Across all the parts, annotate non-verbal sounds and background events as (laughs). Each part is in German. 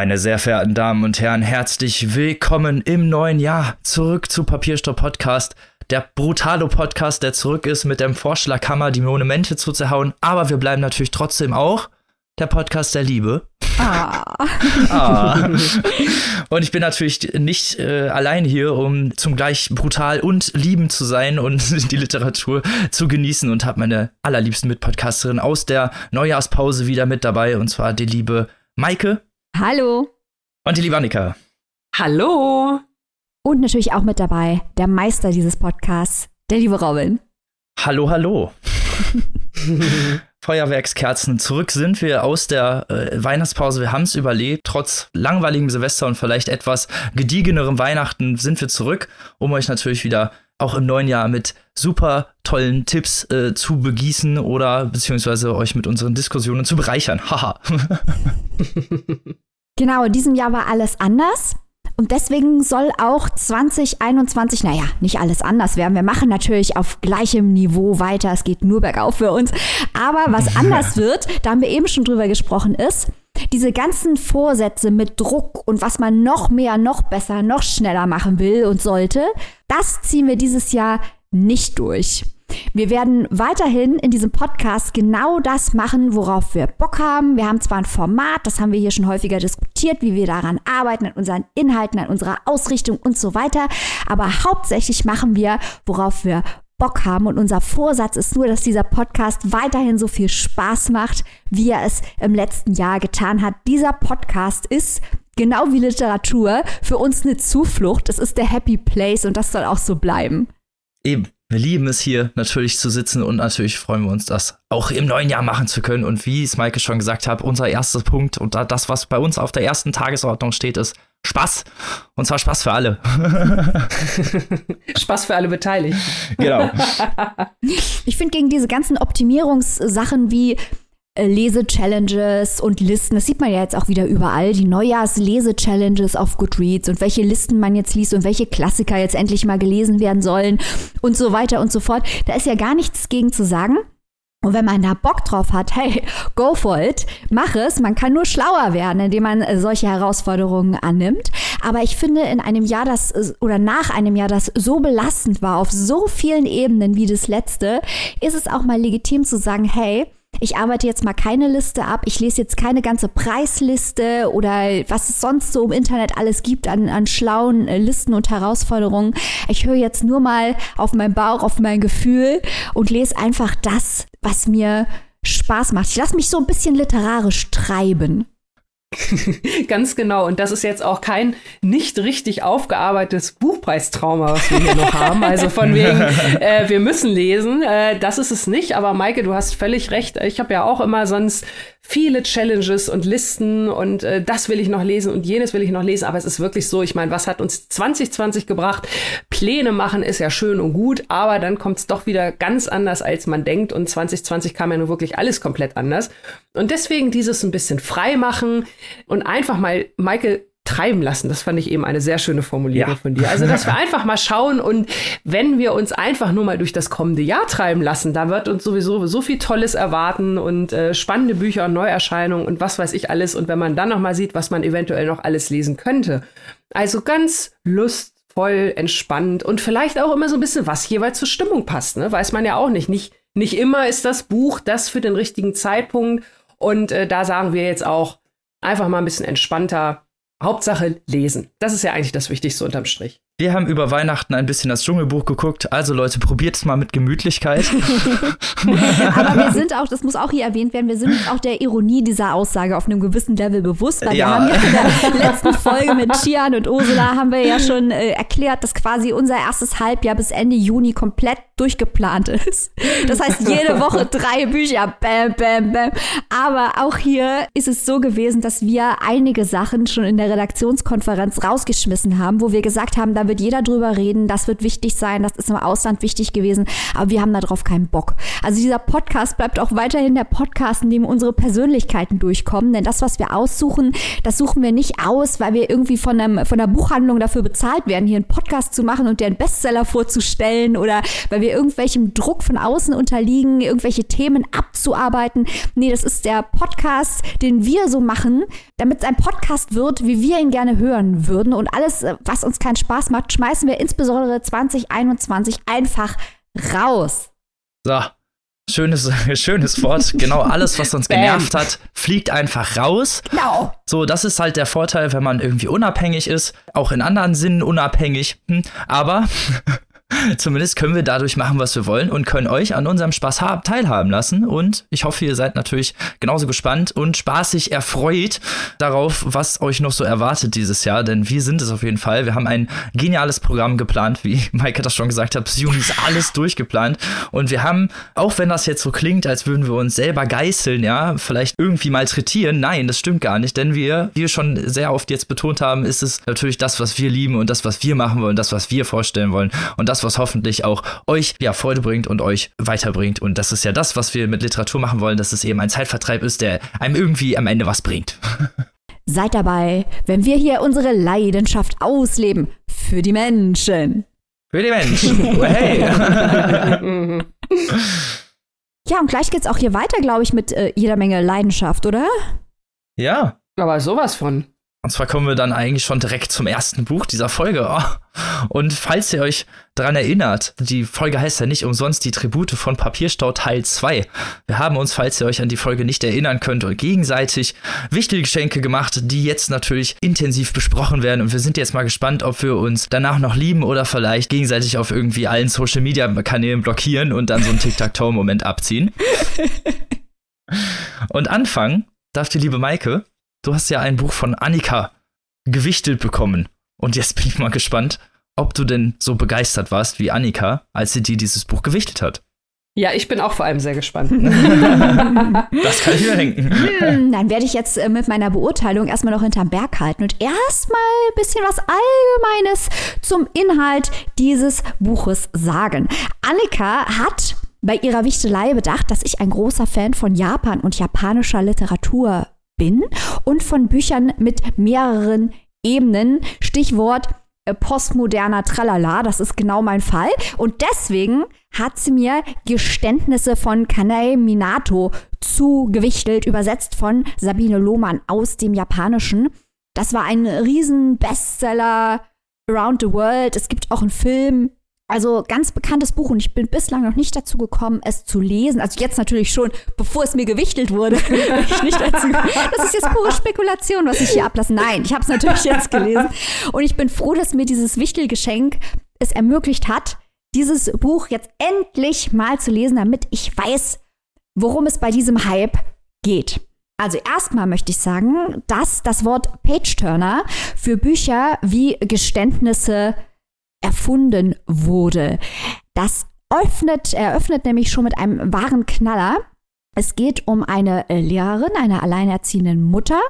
Meine sehr verehrten Damen und Herren, herzlich willkommen im neuen Jahr zurück zu Papierstopp Podcast. Der Brutalo Podcast, der zurück ist mit dem Vorschlaghammer, die Monumente zu zerhauen. Aber wir bleiben natürlich trotzdem auch der Podcast der Liebe. Ah. ah. (laughs) Und ich bin natürlich nicht äh, allein hier, um zum gleich brutal und liebend zu sein und (laughs) die Literatur zu genießen und habe meine allerliebsten Mitpodcasterin aus der Neujahrspause wieder mit dabei und zwar die liebe Maike. Hallo. Und die liebe Annika. Hallo. Und natürlich auch mit dabei der Meister dieses Podcasts, der liebe Robin. Hallo, hallo. (laughs) Feuerwerkskerzen. Zurück sind wir aus der äh, Weihnachtspause. Wir haben es überlebt. Trotz langweiligem Silvester und vielleicht etwas gediegenerem Weihnachten sind wir zurück, um euch natürlich wieder auch im neuen Jahr mit super tollen Tipps äh, zu begießen oder beziehungsweise euch mit unseren Diskussionen zu bereichern. (laughs) Haha. (laughs) genau, in diesem Jahr war alles anders. Und deswegen soll auch 2021, naja, nicht alles anders werden. Wir machen natürlich auf gleichem Niveau weiter. Es geht nur bergauf für uns. Aber was (laughs) anders wird, da haben wir eben schon drüber gesprochen, ist, diese ganzen Vorsätze mit Druck und was man noch mehr, noch besser, noch schneller machen will und sollte, das ziehen wir dieses Jahr nicht durch. Wir werden weiterhin in diesem Podcast genau das machen, worauf wir Bock haben. Wir haben zwar ein Format, das haben wir hier schon häufiger diskutiert, wie wir daran arbeiten, an unseren Inhalten, an unserer Ausrichtung und so weiter. Aber hauptsächlich machen wir, worauf wir Bock haben. Und unser Vorsatz ist nur, dass dieser Podcast weiterhin so viel Spaß macht, wie er es im letzten Jahr getan hat. Dieser Podcast ist genau wie Literatur für uns eine Zuflucht. Es ist der Happy Place und das soll auch so bleiben. Eben. Wir lieben es hier natürlich zu sitzen und natürlich freuen wir uns, das auch im neuen Jahr machen zu können. Und wie es Maike schon gesagt hat, unser erster Punkt und das, was bei uns auf der ersten Tagesordnung steht, ist Spaß. Und zwar Spaß für alle. (laughs) Spaß für alle Beteiligten. Genau. (laughs) Ich finde gegen diese ganzen Optimierungssachen wie Lese-Challenges und Listen. Das sieht man ja jetzt auch wieder überall. Die Neujahrs-Lese-Challenges auf Goodreads und welche Listen man jetzt liest und welche Klassiker jetzt endlich mal gelesen werden sollen und so weiter und so fort. Da ist ja gar nichts gegen zu sagen. Und wenn man da Bock drauf hat, hey, go for it, mach es. Man kann nur schlauer werden, indem man äh, solche Herausforderungen annimmt. Aber ich finde, in einem Jahr, das oder nach einem Jahr, das so belastend war auf so vielen Ebenen wie das letzte, ist es auch mal legitim zu sagen, hey, ich arbeite jetzt mal keine Liste ab, ich lese jetzt keine ganze Preisliste oder was es sonst so im Internet alles gibt an, an schlauen äh, Listen und Herausforderungen. Ich höre jetzt nur mal auf meinen Bauch, auf mein Gefühl und lese einfach das, was mir Spaß macht. Ich lasse mich so ein bisschen literarisch treiben. (laughs) Ganz genau. Und das ist jetzt auch kein nicht richtig aufgearbeitetes Buchpreistrauma, was wir hier noch haben. Also von (laughs) wegen, äh, wir müssen lesen. Äh, das ist es nicht. Aber Maike, du hast völlig recht. Ich habe ja auch immer sonst viele Challenges und Listen und äh, das will ich noch lesen und jenes will ich noch lesen. Aber es ist wirklich so, ich meine, was hat uns 2020 gebracht? Pläne machen ist ja schön und gut, aber dann kommt es doch wieder ganz anders, als man denkt. Und 2020 kam ja nur wirklich alles komplett anders. Und deswegen dieses ein bisschen frei machen und einfach mal, Michael, treiben lassen. Das fand ich eben eine sehr schöne Formulierung ja. von dir. Also, dass wir einfach mal schauen und wenn wir uns einfach nur mal durch das kommende Jahr treiben lassen, da wird uns sowieso so viel Tolles erwarten und äh, spannende Bücher und Neuerscheinungen und was weiß ich alles. Und wenn man dann noch mal sieht, was man eventuell noch alles lesen könnte. Also ganz lustvoll, entspannt und vielleicht auch immer so ein bisschen, was jeweils zur Stimmung passt. Ne? Weiß man ja auch nicht. Nicht, nicht immer ist das Buch das für den richtigen Zeitpunkt. Und äh, da sagen wir jetzt auch einfach mal ein bisschen entspannter Hauptsache lesen. Das ist ja eigentlich das Wichtigste unterm Strich. Wir haben über Weihnachten ein bisschen das Dschungelbuch geguckt. Also Leute, probiert es mal mit Gemütlichkeit. (laughs) Aber wir sind auch, das muss auch hier erwähnt werden, wir sind auch der Ironie dieser Aussage auf einem gewissen Level bewusst. Weil ja. wir haben ja in der letzten Folge mit Chian und Ursula haben wir ja schon äh, erklärt, dass quasi unser erstes Halbjahr bis Ende Juni komplett durchgeplant ist. Das heißt, jede Woche drei Bücher. Bam, bam, bam. Aber auch hier ist es so gewesen, dass wir einige Sachen schon in der Redaktionskonferenz rausgeschmissen haben, wo wir gesagt haben, da wird jeder drüber reden, das wird wichtig sein, das ist im Ausland wichtig gewesen, aber wir haben darauf keinen Bock. Also dieser Podcast bleibt auch weiterhin der Podcast, in dem unsere Persönlichkeiten durchkommen, denn das, was wir aussuchen, das suchen wir nicht aus, weil wir irgendwie von, einem, von einer Buchhandlung dafür bezahlt werden, hier einen Podcast zu machen und deren Bestseller vorzustellen oder weil wir irgendwelchem Druck von außen unterliegen, irgendwelche Themen abzuarbeiten. Nee, das ist der Podcast, den wir so machen, damit es ein Podcast wird, wie wir ihn gerne hören würden. Und alles, äh, was uns keinen Spaß macht, schmeißen wir insbesondere 2021 einfach raus. So, schönes, (laughs) schönes Wort. Genau alles, was uns (laughs) genervt hat, fliegt einfach raus. Genau. So, das ist halt der Vorteil, wenn man irgendwie unabhängig ist, auch in anderen Sinnen unabhängig. Hm, aber (laughs) (laughs) Zumindest können wir dadurch machen, was wir wollen und können euch an unserem Spaß teilhaben lassen. Und ich hoffe, ihr seid natürlich genauso gespannt und spaßig erfreut darauf, was euch noch so erwartet dieses Jahr. Denn wir sind es auf jeden Fall. Wir haben ein geniales Programm geplant, wie (laughs) Maike das schon gesagt hat. Bis Juni ist alles (laughs) durchgeplant. Und wir haben, auch wenn das jetzt so klingt, als würden wir uns selber geißeln, ja, vielleicht irgendwie malträtieren. Nein, das stimmt gar nicht. Denn wir, wie wir schon sehr oft jetzt betont haben, ist es natürlich das, was wir lieben und das, was wir machen wollen, das, was wir vorstellen wollen. Und das, was hoffentlich auch euch ja Freude bringt und euch weiterbringt. Und das ist ja das, was wir mit Literatur machen wollen, dass es eben ein Zeitvertreib ist, der einem irgendwie am Ende was bringt. (laughs) Seid dabei, wenn wir hier unsere Leidenschaft ausleben für die Menschen. Für die Menschen. (laughs) Hey. (laughs) ja, und gleich geht's auch hier weiter, glaube ich, mit äh, jeder Menge Leidenschaft, oder? Ja. Aber sowas von. Und zwar kommen wir dann eigentlich schon direkt zum ersten Buch dieser Folge. Oh. (laughs) Und falls ihr euch daran erinnert, die Folge heißt ja nicht umsonst die Tribute von Papierstau Teil 2. Wir haben uns, falls ihr euch an die Folge nicht erinnern könnt, gegenseitig wichtige Geschenke gemacht, die jetzt natürlich intensiv besprochen werden. Und wir sind jetzt mal gespannt, ob wir uns danach noch lieben oder vielleicht gegenseitig auf irgendwie allen Social Media Kanälen blockieren und dann so einen Tic-Tac-Toe-Moment abziehen. (laughs) und anfangen darf die liebe Maike du hast ja ein Buch von Annika gewichtelt bekommen. Und jetzt bin ich mal gespannt, ob du denn so begeistert warst wie Annika, als sie dir dieses Buch gewichtet hat. Ja, ich bin auch vor allem sehr gespannt. (laughs) (laughs) das kann ich mir denken. Hm, dann werde ich jetzt äh, mit meiner Beurteilung erstmal noch hinterm Berg halten und erstmal ein bisschen was Allgemeines zum Inhalt dieses Buches sagen. Annika hat bei ihrer Wichtelei bedacht, dass ich ein großer Fan von Japan und japanischer Literatur bin und von Büchern mit mehreren Ebenen. Stichwort äh, postmoderner Tralala, das ist genau mein Fall. Und deswegen hat sie mir Geständnisse von Kanae Minato zugewichtelt, übersetzt von Sabine Lohmann aus dem Japanischen. Das war ein riesen Bestseller around the world. Es gibt auch einen Film also ganz bekanntes Buch und ich bin bislang noch nicht dazu gekommen, es zu lesen. Also jetzt natürlich schon, bevor es mir gewichtelt wurde. (laughs) ich nicht dazu, das ist jetzt pure Spekulation, was ich hier ablasse. Nein, ich habe es natürlich jetzt gelesen. Und ich bin froh, dass mir dieses Wichtelgeschenk es ermöglicht hat, dieses Buch jetzt endlich mal zu lesen, damit ich weiß, worum es bei diesem Hype geht. Also erstmal möchte ich sagen, dass das Wort Page-Turner für Bücher wie Geständnisse erfunden wurde. Das öffnet, eröffnet nämlich schon mit einem wahren Knaller. Es geht um eine Lehrerin, eine alleinerziehende Mutter,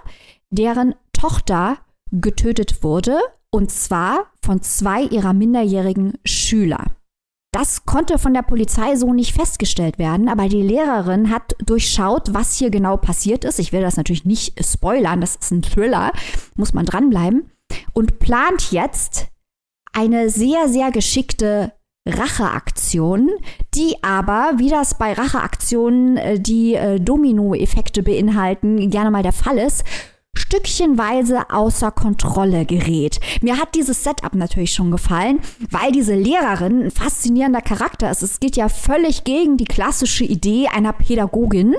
deren Tochter getötet wurde, und zwar von zwei ihrer minderjährigen Schüler. Das konnte von der Polizei so nicht festgestellt werden, aber die Lehrerin hat durchschaut, was hier genau passiert ist. Ich will das natürlich nicht spoilern, das ist ein Thriller, muss man dranbleiben. Und plant jetzt eine sehr, sehr geschickte Racheaktion, die aber, wie das bei Racheaktionen, äh, die äh, Dominoeffekte beinhalten, gerne mal der Fall ist, stückchenweise außer Kontrolle gerät. Mir hat dieses Setup natürlich schon gefallen, weil diese Lehrerin ein faszinierender Charakter ist. Es geht ja völlig gegen die klassische Idee einer Pädagogin,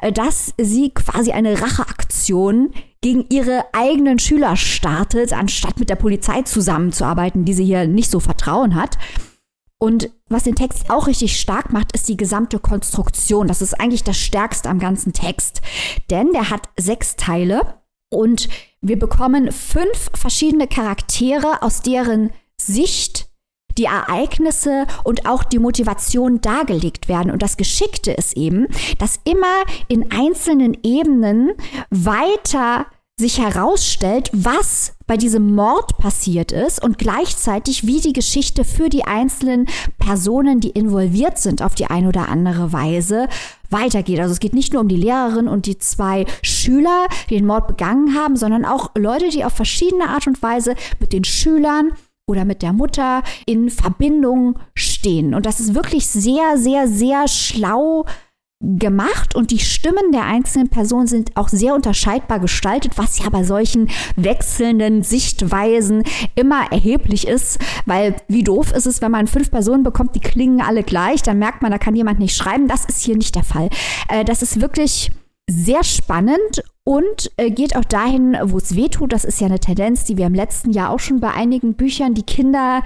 äh, dass sie quasi eine Racheaktion gegen ihre eigenen Schüler startet, anstatt mit der Polizei zusammenzuarbeiten, die sie hier nicht so vertrauen hat. Und was den Text auch richtig stark macht, ist die gesamte Konstruktion. Das ist eigentlich das Stärkste am ganzen Text. Denn der hat sechs Teile und wir bekommen fünf verschiedene Charaktere, aus deren Sicht die Ereignisse und auch die Motivation dargelegt werden. Und das Geschickte ist eben, dass immer in einzelnen Ebenen weiter sich herausstellt, was bei diesem Mord passiert ist und gleichzeitig wie die Geschichte für die einzelnen Personen, die involviert sind auf die eine oder andere Weise, weitergeht. Also es geht nicht nur um die Lehrerin und die zwei Schüler, die den Mord begangen haben, sondern auch Leute, die auf verschiedene Art und Weise mit den Schülern oder mit der Mutter in Verbindung stehen. Und das ist wirklich sehr, sehr, sehr schlau gemacht und die Stimmen der einzelnen Personen sind auch sehr unterscheidbar gestaltet, was ja bei solchen wechselnden Sichtweisen immer erheblich ist, weil wie doof ist es, wenn man fünf Personen bekommt, die klingen alle gleich, dann merkt man, da kann jemand nicht schreiben. Das ist hier nicht der Fall. Äh, das ist wirklich sehr spannend und äh, geht auch dahin, wo es weh tut. Das ist ja eine Tendenz, die wir im letzten Jahr auch schon bei einigen Büchern, die Kinder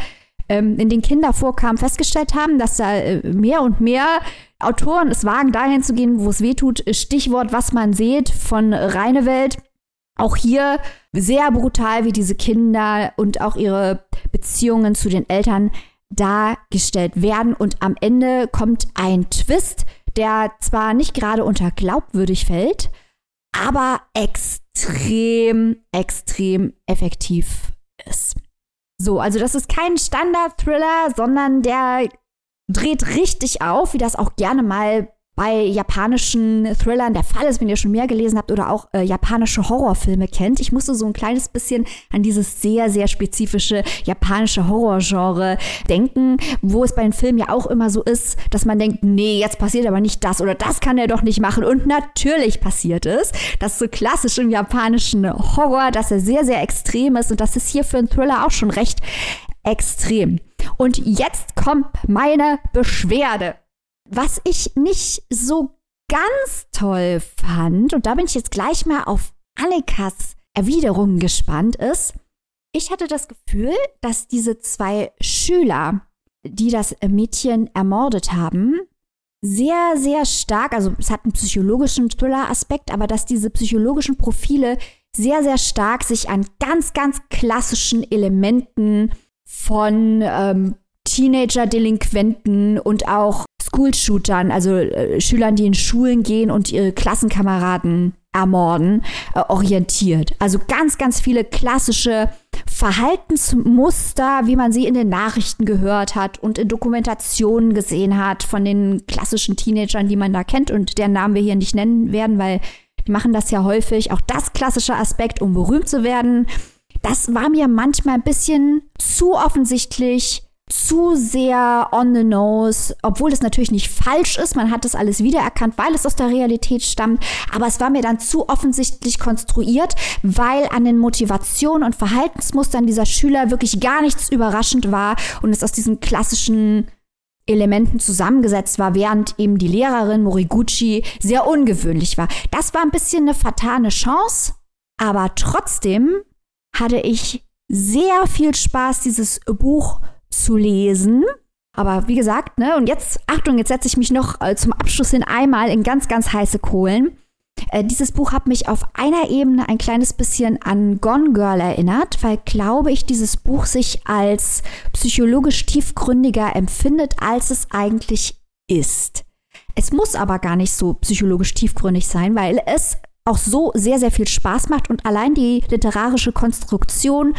ähm, in den Kindervorkamen festgestellt haben, dass da äh, mehr und mehr Autoren es wagen, dahin zu gehen, wo es weh tut. Stichwort, was man sieht von Reine Welt. Auch hier sehr brutal, wie diese Kinder und auch ihre Beziehungen zu den Eltern dargestellt werden. Und am Ende kommt ein Twist, der zwar nicht gerade unter glaubwürdig fällt, aber extrem, extrem effektiv ist. So, also das ist kein Standard-Thriller, sondern der dreht richtig auf, wie das auch gerne mal bei japanischen Thrillern der Fall ist, wenn ihr schon mehr gelesen habt oder auch äh, japanische Horrorfilme kennt. Ich musste so ein kleines bisschen an dieses sehr, sehr spezifische japanische Horrorgenre denken, wo es bei den Filmen ja auch immer so ist, dass man denkt, nee, jetzt passiert aber nicht das oder das kann er doch nicht machen. Und natürlich passiert es. Das ist so klassisch im japanischen Horror, dass er sehr, sehr extrem ist und das ist hier für einen Thriller auch schon recht extrem. Und jetzt kommt meine Beschwerde. Was ich nicht so ganz toll fand, und da bin ich jetzt gleich mal auf Annikas Erwiderungen gespannt, ist, ich hatte das Gefühl, dass diese zwei Schüler, die das Mädchen ermordet haben, sehr, sehr stark, also es hat einen psychologischen Thriller-Aspekt, aber dass diese psychologischen Profile sehr, sehr stark sich an ganz, ganz klassischen Elementen von ähm, Teenager-Delinquenten und auch School-Shootern, also äh, Schülern, die in Schulen gehen und ihre Klassenkameraden ermorden, äh, orientiert. Also ganz, ganz viele klassische Verhaltensmuster, wie man sie in den Nachrichten gehört hat und in Dokumentationen gesehen hat von den klassischen Teenagern, die man da kennt und deren Namen wir hier nicht nennen werden, weil die machen das ja häufig. Auch das klassische Aspekt, um berühmt zu werden. Das war mir manchmal ein bisschen zu offensichtlich zu sehr on the nose, obwohl es natürlich nicht falsch ist. Man hat das alles wiedererkannt, weil es aus der Realität stammt. Aber es war mir dann zu offensichtlich konstruiert, weil an den Motivationen und Verhaltensmustern dieser Schüler wirklich gar nichts überraschend war und es aus diesen klassischen Elementen zusammengesetzt war, während eben die Lehrerin Moriguchi sehr ungewöhnlich war. Das war ein bisschen eine fatale Chance, aber trotzdem hatte ich sehr viel Spaß, dieses Buch zu lesen. Aber wie gesagt, ne, und jetzt, Achtung, jetzt setze ich mich noch äh, zum Abschluss hin einmal in ganz, ganz heiße Kohlen. Äh, dieses Buch hat mich auf einer Ebene ein kleines bisschen an Gone Girl erinnert, weil, glaube ich, dieses Buch sich als psychologisch tiefgründiger empfindet, als es eigentlich ist. Es muss aber gar nicht so psychologisch tiefgründig sein, weil es auch so sehr, sehr viel Spaß macht und allein die literarische Konstruktion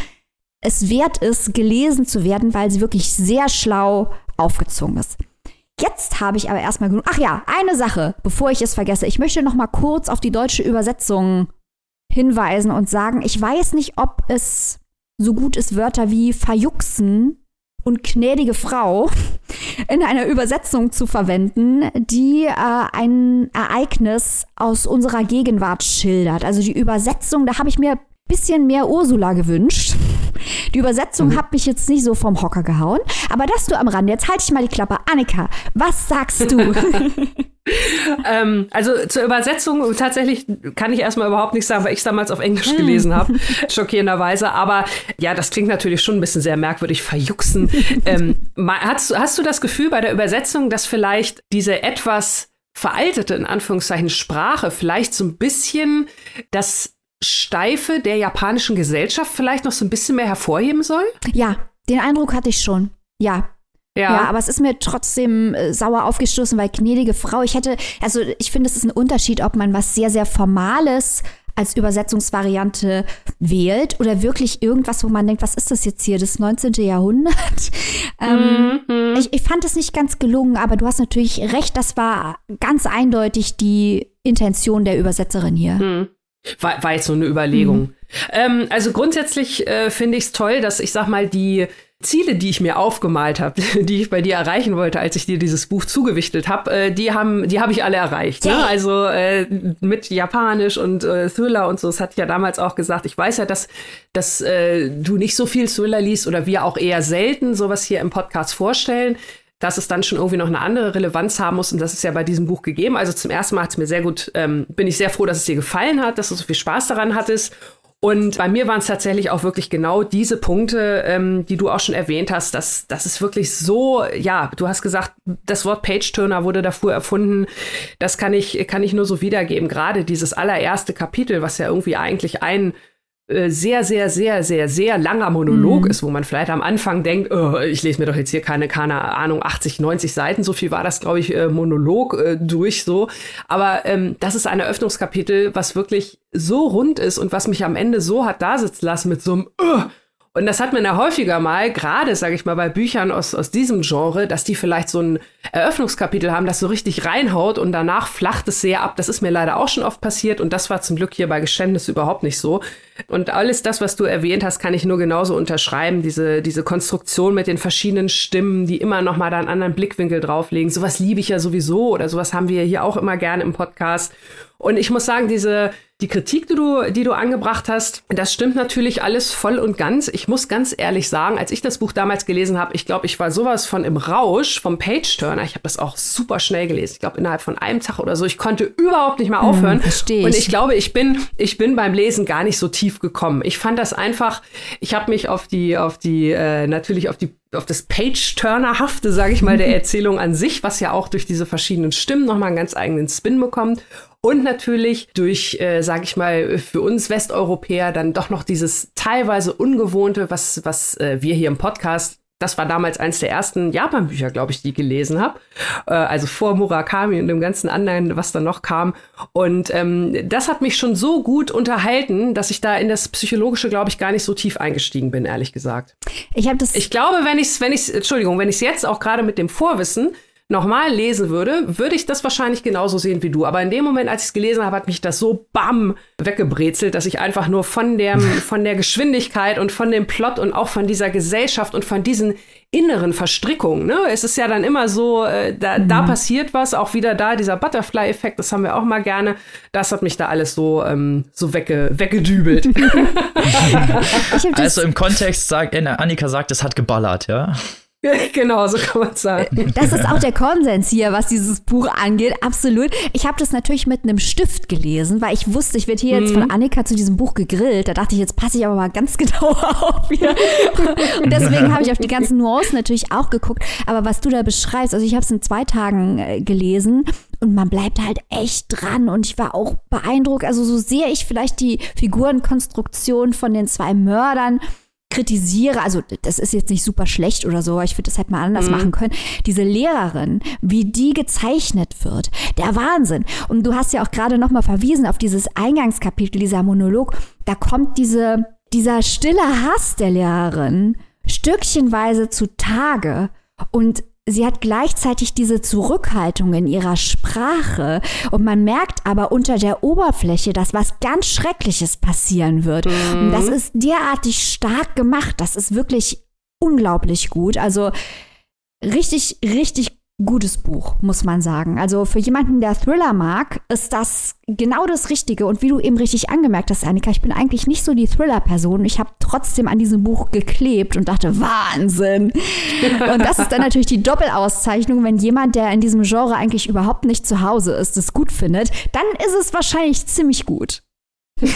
es wert ist, gelesen zu werden, weil sie wirklich sehr schlau aufgezogen ist. Jetzt habe ich aber erstmal genug. Ach ja, eine Sache, bevor ich es vergesse. Ich möchte noch mal kurz auf die deutsche Übersetzung hinweisen und sagen, ich weiß nicht, ob es so gut ist, Wörter wie verjuxen und gnädige Frau (laughs) in einer Übersetzung zu verwenden, die äh, ein Ereignis aus unserer Gegenwart schildert. Also die Übersetzung, da habe ich mir ein bisschen mehr Ursula gewünscht. Die Übersetzung mhm. hat mich jetzt nicht so vom Hocker gehauen, aber das du am Rand. Jetzt halte ich mal die Klappe. Annika, was sagst du? (laughs) ähm, also zur Übersetzung tatsächlich kann ich erstmal überhaupt nichts sagen, weil ich es damals auf Englisch gelesen habe, (laughs) schockierenderweise. Aber ja, das klingt natürlich schon ein bisschen sehr merkwürdig, verjuxen. (laughs) ähm, hast, hast du das Gefühl bei der Übersetzung, dass vielleicht diese etwas veraltete, in Anführungszeichen, Sprache vielleicht so ein bisschen das Steife der japanischen Gesellschaft vielleicht noch so ein bisschen mehr hervorheben soll? Ja, den Eindruck hatte ich schon. Ja. Ja. ja, aber es ist mir trotzdem äh, sauer aufgestoßen, weil gnädige Frau, ich hätte, also ich finde, es ist ein Unterschied, ob man was sehr, sehr Formales als Übersetzungsvariante wählt oder wirklich irgendwas, wo man denkt, was ist das jetzt hier, das 19. Jahrhundert? (laughs) ähm, mhm. ich, ich fand es nicht ganz gelungen, aber du hast natürlich recht, das war ganz eindeutig die Intention der Übersetzerin hier. Mhm. War, war jetzt so eine Überlegung. Mhm. Ähm, also grundsätzlich äh, finde ich es toll, dass ich sag mal, die Ziele, die ich mir aufgemalt habe, (laughs) die ich bei dir erreichen wollte, als ich dir dieses Buch zugewichtet habe, äh, die haben, die habe ich alle erreicht. Ne? Also äh, mit Japanisch und äh, Thriller und so. Das hatte ich ja damals auch gesagt. Ich weiß ja, dass, dass äh, du nicht so viel Thriller liest oder wir auch eher selten sowas hier im Podcast vorstellen dass es dann schon irgendwie noch eine andere Relevanz haben muss. Und das ist ja bei diesem Buch gegeben. Also zum ersten Mal hat es mir sehr gut, ähm, bin ich sehr froh, dass es dir gefallen hat, dass du so viel Spaß daran hattest. Und bei mir waren es tatsächlich auch wirklich genau diese Punkte, ähm, die du auch schon erwähnt hast. dass das ist wirklich so, ja, du hast gesagt, das Wort Page-Turner wurde davor erfunden. Das kann ich, kann ich nur so wiedergeben. Gerade dieses allererste Kapitel, was ja irgendwie eigentlich ein sehr, sehr, sehr, sehr, sehr langer Monolog mhm. ist, wo man vielleicht am Anfang denkt, oh, ich lese mir doch jetzt hier keine, keine Ahnung, 80, 90 Seiten, so viel war das, glaube ich, äh, Monolog äh, durch so. Aber ähm, das ist ein Eröffnungskapitel, was wirklich so rund ist und was mich am Ende so hat da sitzen lassen mit so einem, uh, und das hat man ja häufiger mal, gerade, sage ich mal, bei Büchern aus, aus diesem Genre, dass die vielleicht so ein Eröffnungskapitel haben, das so richtig reinhaut und danach flacht es sehr ab. Das ist mir leider auch schon oft passiert und das war zum Glück hier bei Geständnis überhaupt nicht so. Und alles das, was du erwähnt hast, kann ich nur genauso unterschreiben. Diese, diese Konstruktion mit den verschiedenen Stimmen, die immer noch mal da einen anderen Blickwinkel drauflegen. Sowas liebe ich ja sowieso oder sowas haben wir hier auch immer gerne im Podcast. Und ich muss sagen, diese, die Kritik, die du, die du angebracht hast, das stimmt natürlich alles voll und ganz. Ich muss ganz ehrlich sagen, als ich das Buch damals gelesen habe, ich glaube, ich war sowas von im Rausch vom Page-Turner. Ich habe das auch super schnell gelesen. Ich glaube, innerhalb von einem Tag oder so. Ich konnte überhaupt nicht mehr aufhören. Hm, ich. Und ich glaube, ich bin, ich bin beim Lesen gar nicht so tief gekommen. Ich fand das einfach, ich habe mich auf die, auf die, äh, natürlich auf die auf das Page-Turner-hafte, sage ich mal, der (laughs) Erzählung an sich, was ja auch durch diese verschiedenen Stimmen nochmal einen ganz eigenen Spin bekommt. Und natürlich durch, äh, sage ich mal, für uns Westeuropäer dann doch noch dieses teilweise ungewohnte, was, was äh, wir hier im Podcast das war damals eins der ersten Japan-Bücher, glaube ich, die ich gelesen habe. Äh, also vor Murakami und dem ganzen anderen, was dann noch kam. Und ähm, das hat mich schon so gut unterhalten, dass ich da in das Psychologische, glaube ich, gar nicht so tief eingestiegen bin, ehrlich gesagt. Ich habe das. Ich glaube, wenn ich es, wenn ich Entschuldigung, wenn ich es jetzt auch gerade mit dem Vorwissen nochmal lesen würde, würde ich das wahrscheinlich genauso sehen wie du. Aber in dem Moment, als ich es gelesen habe, hat mich das so bam weggebrezelt, dass ich einfach nur von der, (laughs) von der Geschwindigkeit und von dem Plot und auch von dieser Gesellschaft und von diesen inneren Verstrickungen. Ne? Es ist ja dann immer so, äh, da, mhm. da passiert was, auch wieder da, dieser Butterfly-Effekt, das haben wir auch mal gerne. Das hat mich da alles so, ähm, so wegge weggedübelt. (laughs) (laughs) also im Kontext sagt, Annika sagt, es hat geballert, ja. (laughs) genau, so kann man sagen. Das ist auch der Konsens hier, was dieses Buch angeht, absolut. Ich habe das natürlich mit einem Stift gelesen, weil ich wusste, ich werde hier mhm. jetzt von mhm. Annika zu diesem Buch gegrillt. Da dachte ich, jetzt passe ich aber mal ganz (laughs) genau auf hier. (laughs) Und deswegen habe ich auf die ganzen Nuancen natürlich auch geguckt. Aber was du da beschreibst, also ich habe es in zwei Tagen äh, gelesen und man bleibt halt echt dran. Und ich war auch beeindruckt. Also so sehe ich vielleicht die Figurenkonstruktion von den zwei Mördern kritisiere, also das ist jetzt nicht super schlecht oder so, ich würde das halt mal anders mhm. machen können. Diese Lehrerin, wie die gezeichnet wird, der Wahnsinn. Und du hast ja auch gerade noch mal verwiesen auf dieses Eingangskapitel, dieser Monolog. Da kommt diese, dieser stille Hass der Lehrerin stückchenweise zutage und sie hat gleichzeitig diese Zurückhaltung in ihrer Sprache und man merkt aber unter der Oberfläche, dass was ganz Schreckliches passieren wird. Mhm. Und das ist derartig stark gemacht. Das ist wirklich unglaublich gut. Also richtig, richtig gutes Buch, muss man sagen. Also für jemanden, der Thriller mag, ist das genau das Richtige. Und wie du eben richtig angemerkt hast, Annika, ich bin eigentlich nicht so die Thriller-Person. Ich habe trotzdem an diesem Buch geklebt und dachte, Wahnsinn. (laughs) und das ist dann natürlich die Doppelauszeichnung, wenn jemand, der in diesem Genre eigentlich überhaupt nicht zu Hause ist, es gut findet, dann ist es wahrscheinlich ziemlich gut. (laughs)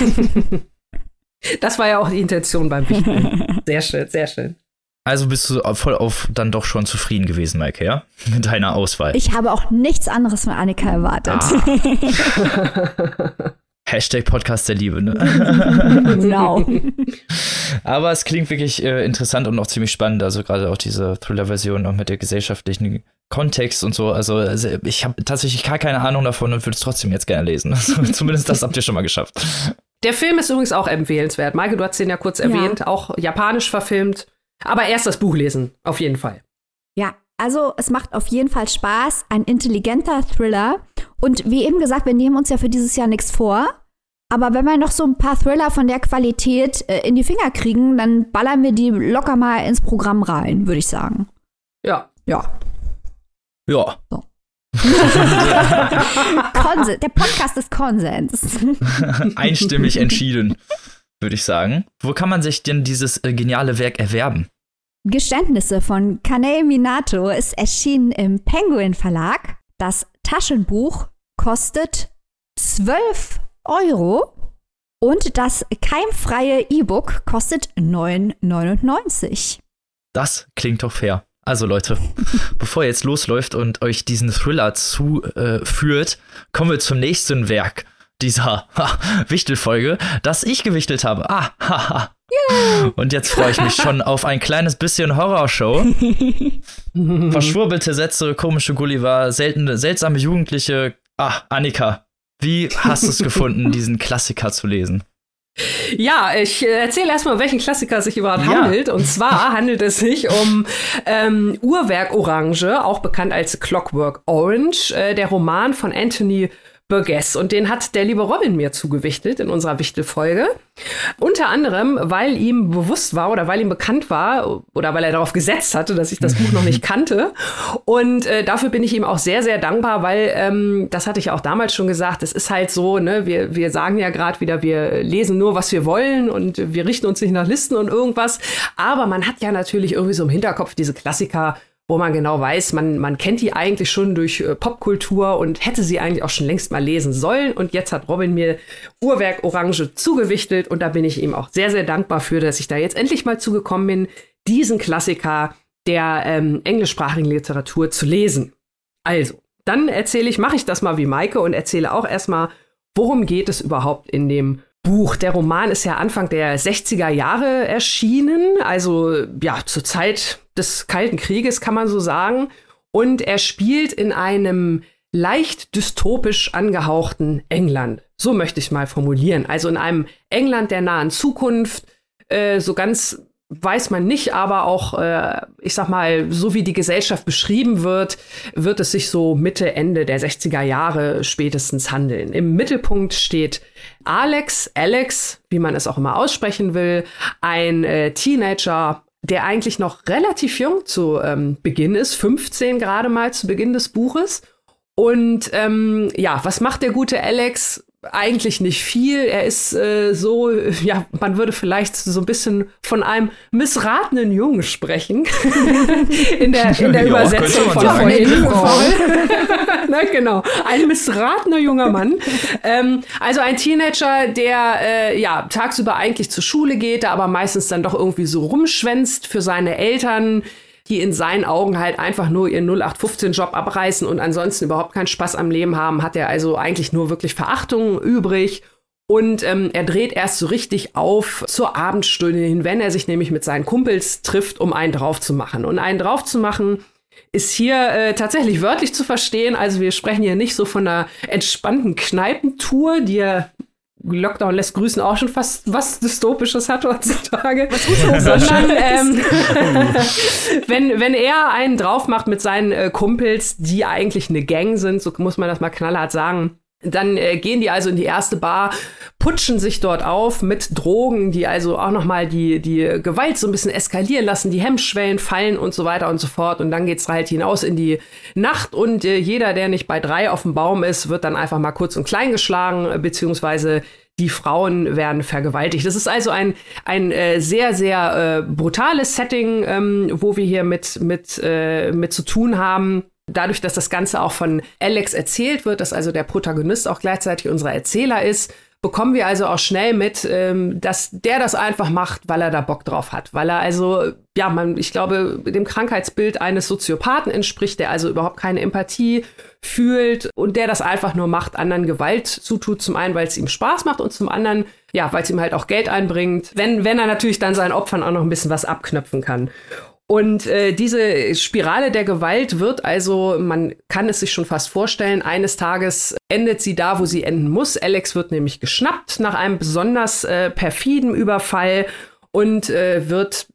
Das war ja auch die Intention beim Wichteln. (laughs) Sehr schön, sehr schön. Also bist du voll auf dann doch schon zufrieden gewesen, Maike, ja? (laughs) Mit deiner Auswahl. Ich habe auch nichts anderes von Annika erwartet. Ah. (laughs) Hashtag Podcast der Liebe, ne? (laughs) Genau. Aber es klingt wirklich äh, interessant und auch ziemlich spannend. Also gerade auch diese Thriller-Version auch mit der gesellschaftlichen Kontext und so. Also, also ich habe tatsächlich gar keine Ahnung davon und würde es trotzdem jetzt gerne lesen. Also, zumindest das habt ihr schon mal geschafft. Der Film ist übrigens auch empfehlenswert. Maike, du hast den ja kurz ja. erwähnt, auch japanisch verfilmt. Aber erst das Buch lesen, auf jeden Fall. Ja, also es macht auf jeden Fall Spaß. Ein intelligenter Thriller. Und wie eben gesagt, wir nehmen uns ja für dieses Jahr nichts vor. Aber wenn wir noch so ein paar Thriller von der Qualität äh, in die Finger kriegen, dann ballern wir die locker mal ins Programm rein, würde ich sagen. Ja. Ja. Ja. So. (laughs) der Podcast ist Konsens. (laughs) Einstimmig entschieden, würde ich sagen. Wo kann man sich denn dieses äh, geniale Werk erwerben? Geständnisse von Kanei Minato ist erschienen im Penguin Verlag. Das Taschenbuch kostet 12 Euro und das keimfreie E-Book kostet 9,99. Das klingt doch fair. Also Leute, (laughs) bevor ihr jetzt losläuft und euch diesen Thriller zuführt, äh, kommen wir zum nächsten Werk dieser (laughs) Wichtelfolge, das ich gewichtelt habe. Ah, haha. Yeah. Und jetzt freue ich mich schon auf ein kleines bisschen Horrorshow. (laughs) Verschwurbelte Sätze, komische Gulliver, seltene, seltsame Jugendliche. Ah, Annika, wie hast du es gefunden, (laughs) diesen Klassiker zu lesen? Ja, ich äh, erzähle erstmal, welchen Klassiker sich überhaupt ja. handelt. Und zwar handelt es sich um ähm, Uhrwerk Orange, auch bekannt als Clockwork Orange, äh, der Roman von Anthony Burgess. Und den hat der liebe Robin mir zugewichtet in unserer Wichtelfolge. Unter anderem, weil ihm bewusst war oder weil ihm bekannt war oder weil er darauf gesetzt hatte, dass ich das Buch noch nicht (laughs) kannte. Und äh, dafür bin ich ihm auch sehr, sehr dankbar, weil ähm, das hatte ich auch damals schon gesagt, es ist halt so, ne, wir, wir sagen ja gerade wieder, wir lesen nur, was wir wollen und wir richten uns nicht nach Listen und irgendwas. Aber man hat ja natürlich irgendwie so im Hinterkopf diese Klassiker wo man genau weiß, man, man kennt die eigentlich schon durch äh, Popkultur und hätte sie eigentlich auch schon längst mal lesen sollen. Und jetzt hat Robin mir Uhrwerk Orange zugewichtelt und da bin ich ihm auch sehr, sehr dankbar für, dass ich da jetzt endlich mal zugekommen bin, diesen Klassiker der ähm, englischsprachigen Literatur zu lesen. Also, dann erzähle ich, mache ich das mal wie Maike und erzähle auch erstmal, worum geht es überhaupt in dem Buch. Der Roman ist ja Anfang der 60er Jahre erschienen, also ja, zur Zeit des Kalten Krieges kann man so sagen. Und er spielt in einem leicht dystopisch angehauchten England. So möchte ich mal formulieren. Also in einem England der nahen Zukunft, äh, so ganz weiß man nicht, aber auch, äh, ich sag mal, so wie die Gesellschaft beschrieben wird, wird es sich so Mitte, Ende der 60er Jahre spätestens handeln. Im Mittelpunkt steht Alex, Alex, wie man es auch immer aussprechen will, ein äh, Teenager, der eigentlich noch relativ jung zu ähm, Beginn ist, 15 gerade mal zu Beginn des Buches. Und ähm, ja, was macht der gute Alex? Eigentlich nicht viel. Er ist äh, so, ja, man würde vielleicht so ein bisschen von einem missratenen Jungen sprechen. (laughs) in der, in der ja, Übersetzung von vorhin. Na, (laughs) genau. Ein missratener junger Mann. ähm, also ein Teenager, der äh, ja tagsüber eigentlich zur Schule geht, der aber meistens dann doch irgendwie so rumschwänzt für seine Eltern die in seinen Augen halt einfach nur ihren 0815-Job abreißen und ansonsten überhaupt keinen Spaß am Leben haben, hat er also eigentlich nur wirklich Verachtung übrig. Und ähm, er dreht erst so richtig auf zur Abendstunde hin, wenn er sich nämlich mit seinen Kumpels trifft, um einen drauf zu machen. Und einen drauf zu machen ist hier äh, tatsächlich wörtlich zu verstehen. Also wir sprechen hier nicht so von einer entspannten Kneipentour, die er Lockdown lässt grüßen auch schon fast was Dystopisches hat heutzutage. (laughs) Sondern ähm, (laughs) wenn, wenn er einen drauf macht mit seinen äh, Kumpels, die eigentlich eine Gang sind, so muss man das mal knallhart sagen, dann äh, gehen die also in die erste Bar, putschen sich dort auf mit Drogen, die also auch noch mal die, die Gewalt so ein bisschen eskalieren lassen, die Hemmschwellen fallen und so weiter und so fort. Und dann geht's halt hinaus in die Nacht und äh, jeder, der nicht bei drei auf dem Baum ist, wird dann einfach mal kurz und klein geschlagen, äh, beziehungsweise die Frauen werden vergewaltigt. Das ist also ein, ein äh, sehr, sehr äh, brutales Setting, ähm, wo wir hier mit, mit, äh, mit zu tun haben. Dadurch, dass das Ganze auch von Alex erzählt wird, dass also der Protagonist auch gleichzeitig unser Erzähler ist, bekommen wir also auch schnell mit, ähm, dass der das einfach macht, weil er da Bock drauf hat. Weil er also, ja, man, ich glaube, dem Krankheitsbild eines Soziopathen entspricht, der also überhaupt keine Empathie fühlt und der das einfach nur macht, anderen Gewalt zutut. Zum einen, weil es ihm Spaß macht und zum anderen, ja, weil es ihm halt auch Geld einbringt, wenn, wenn er natürlich dann seinen Opfern auch noch ein bisschen was abknöpfen kann. Und äh, diese Spirale der Gewalt wird also, man kann es sich schon fast vorstellen, eines Tages endet sie da, wo sie enden muss. Alex wird nämlich geschnappt nach einem besonders äh, perfiden Überfall und äh, wird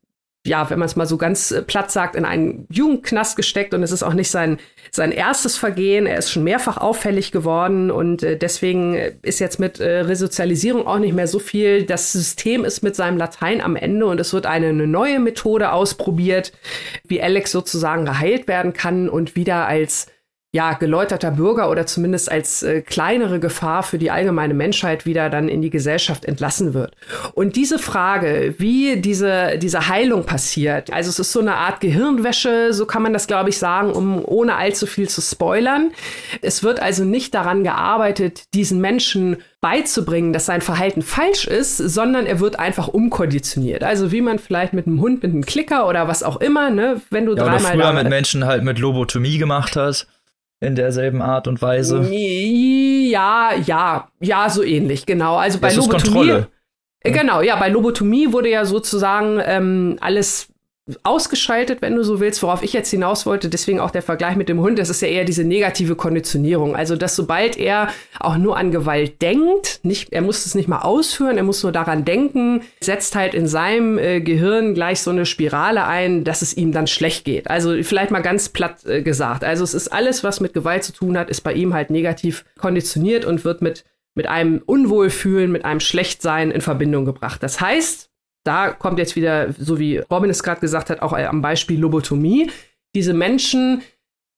ja, wenn man es mal so ganz äh, platt sagt, in einen Jugendknast gesteckt und es ist auch nicht sein, sein erstes Vergehen. Er ist schon mehrfach auffällig geworden und äh, deswegen ist jetzt mit äh, Resozialisierung auch nicht mehr so viel. Das System ist mit seinem Latein am Ende und es wird eine, eine neue Methode ausprobiert, wie Alex sozusagen geheilt werden kann und wieder als ja, geläuterter Bürger oder zumindest als äh, kleinere Gefahr für die allgemeine Menschheit wieder dann in die Gesellschaft entlassen wird. Und diese Frage, wie diese, diese Heilung passiert, also es ist so eine Art Gehirnwäsche, so kann man das, glaube ich, sagen, um ohne allzu viel zu spoilern. Es wird also nicht daran gearbeitet, diesen Menschen beizubringen, dass sein Verhalten falsch ist, sondern er wird einfach umkonditioniert. Also wie man vielleicht mit einem Hund mit einem Klicker oder was auch immer, ne, wenn du ja, dreimal oder früher mit Menschen halt mit Lobotomie gemacht hast in derselben Art und Weise. Ja, ja, ja, so ähnlich, genau. Also bei das Lobotomie. Ist Kontrolle. Genau, ja, bei Lobotomie wurde ja sozusagen ähm, alles ausgeschaltet, wenn du so willst, worauf ich jetzt hinaus wollte. Deswegen auch der Vergleich mit dem Hund. Das ist ja eher diese negative Konditionierung. Also, dass sobald er auch nur an Gewalt denkt, nicht, er muss es nicht mal ausführen, er muss nur daran denken, setzt halt in seinem äh, Gehirn gleich so eine Spirale ein, dass es ihm dann schlecht geht. Also, vielleicht mal ganz platt äh, gesagt. Also, es ist alles, was mit Gewalt zu tun hat, ist bei ihm halt negativ konditioniert und wird mit mit einem Unwohlfühlen, mit einem Schlechtsein in Verbindung gebracht. Das heißt, da kommt jetzt wieder, so wie Robin es gerade gesagt hat, auch am Beispiel Lobotomie. Diese Menschen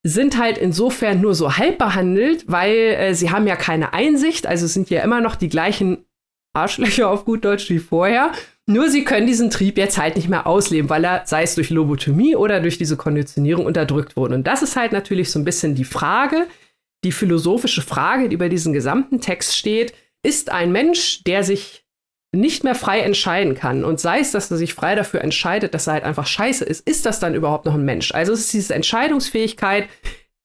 sind halt insofern nur so halb behandelt, weil äh, sie haben ja keine Einsicht, also sind ja immer noch die gleichen Arschlöcher auf gut Deutsch wie vorher. Nur sie können diesen Trieb jetzt halt nicht mehr ausleben, weil er, sei es durch Lobotomie oder durch diese Konditionierung, unterdrückt wurde. Und das ist halt natürlich so ein bisschen die Frage, die philosophische Frage, die bei diesem gesamten Text steht. Ist ein Mensch, der sich nicht mehr frei entscheiden kann und sei es, dass er sich frei dafür entscheidet, dass er halt einfach scheiße ist, ist das dann überhaupt noch ein Mensch? Also es ist diese Entscheidungsfähigkeit,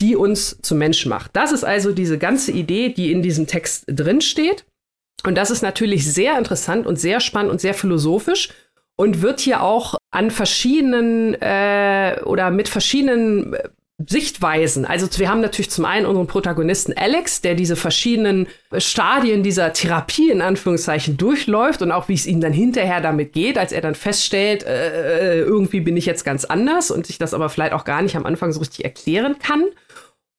die uns zu Menschen macht. Das ist also diese ganze Idee, die in diesem Text drin steht. Und das ist natürlich sehr interessant und sehr spannend und sehr philosophisch und wird hier auch an verschiedenen äh, oder mit verschiedenen Sichtweisen. Also wir haben natürlich zum einen unseren Protagonisten Alex, der diese verschiedenen Stadien dieser Therapie in Anführungszeichen durchläuft und auch wie es ihm dann hinterher damit geht, als er dann feststellt, äh, irgendwie bin ich jetzt ganz anders und sich das aber vielleicht auch gar nicht am Anfang so richtig erklären kann.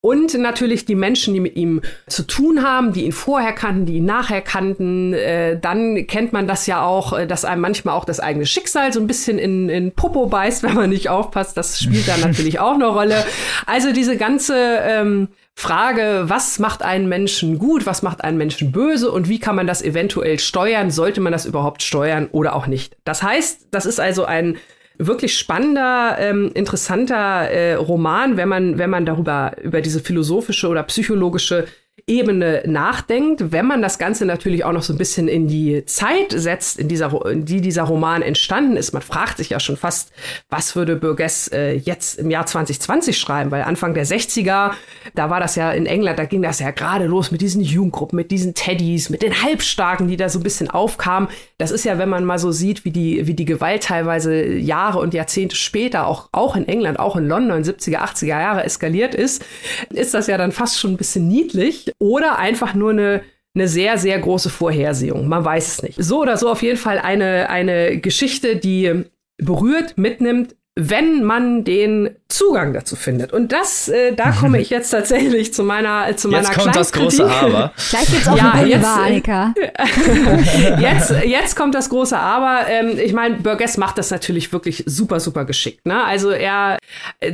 Und natürlich die Menschen, die mit ihm zu tun haben, die ihn vorher kannten, die ihn nachher kannten. Äh, dann kennt man das ja auch, äh, dass einem manchmal auch das eigene Schicksal so ein bisschen in, in Popo beißt, (laughs) wenn man nicht aufpasst. Das spielt da natürlich auch eine Rolle. Also diese ganze ähm, Frage, was macht einen Menschen gut, was macht einen Menschen böse und wie kann man das eventuell steuern? Sollte man das überhaupt steuern oder auch nicht? Das heißt, das ist also ein wirklich spannender, ähm, interessanter äh, Roman, wenn man, wenn man darüber, über diese philosophische oder psychologische Ebene nachdenkt, wenn man das Ganze natürlich auch noch so ein bisschen in die Zeit setzt, in dieser, in die dieser Roman entstanden ist. Man fragt sich ja schon fast, was würde Burgess äh, jetzt im Jahr 2020 schreiben? Weil Anfang der 60er, da war das ja in England, da ging das ja gerade los mit diesen Jugendgruppen, mit diesen Teddys, mit den Halbstarken, die da so ein bisschen aufkamen. Das ist ja, wenn man mal so sieht, wie die, wie die Gewalt teilweise Jahre und Jahrzehnte später auch, auch in England, auch in London, 70er, 80er Jahre eskaliert ist, ist das ja dann fast schon ein bisschen niedlich oder einfach nur eine eine sehr, sehr große Vorhersehung. Man weiß es nicht. So oder so auf jeden Fall eine, eine Geschichte, die berührt, mitnimmt, wenn man den Zugang dazu findet. Und das, äh, da komme (laughs) ich jetzt tatsächlich zu meiner, zu meiner Jetzt kommt das große Aber. Gleich geht's auch ja, um jetzt, Annika. (laughs) jetzt, jetzt kommt das große Aber. Ähm, ich meine, Burgess macht das natürlich wirklich super, super geschickt. Ne? Also er,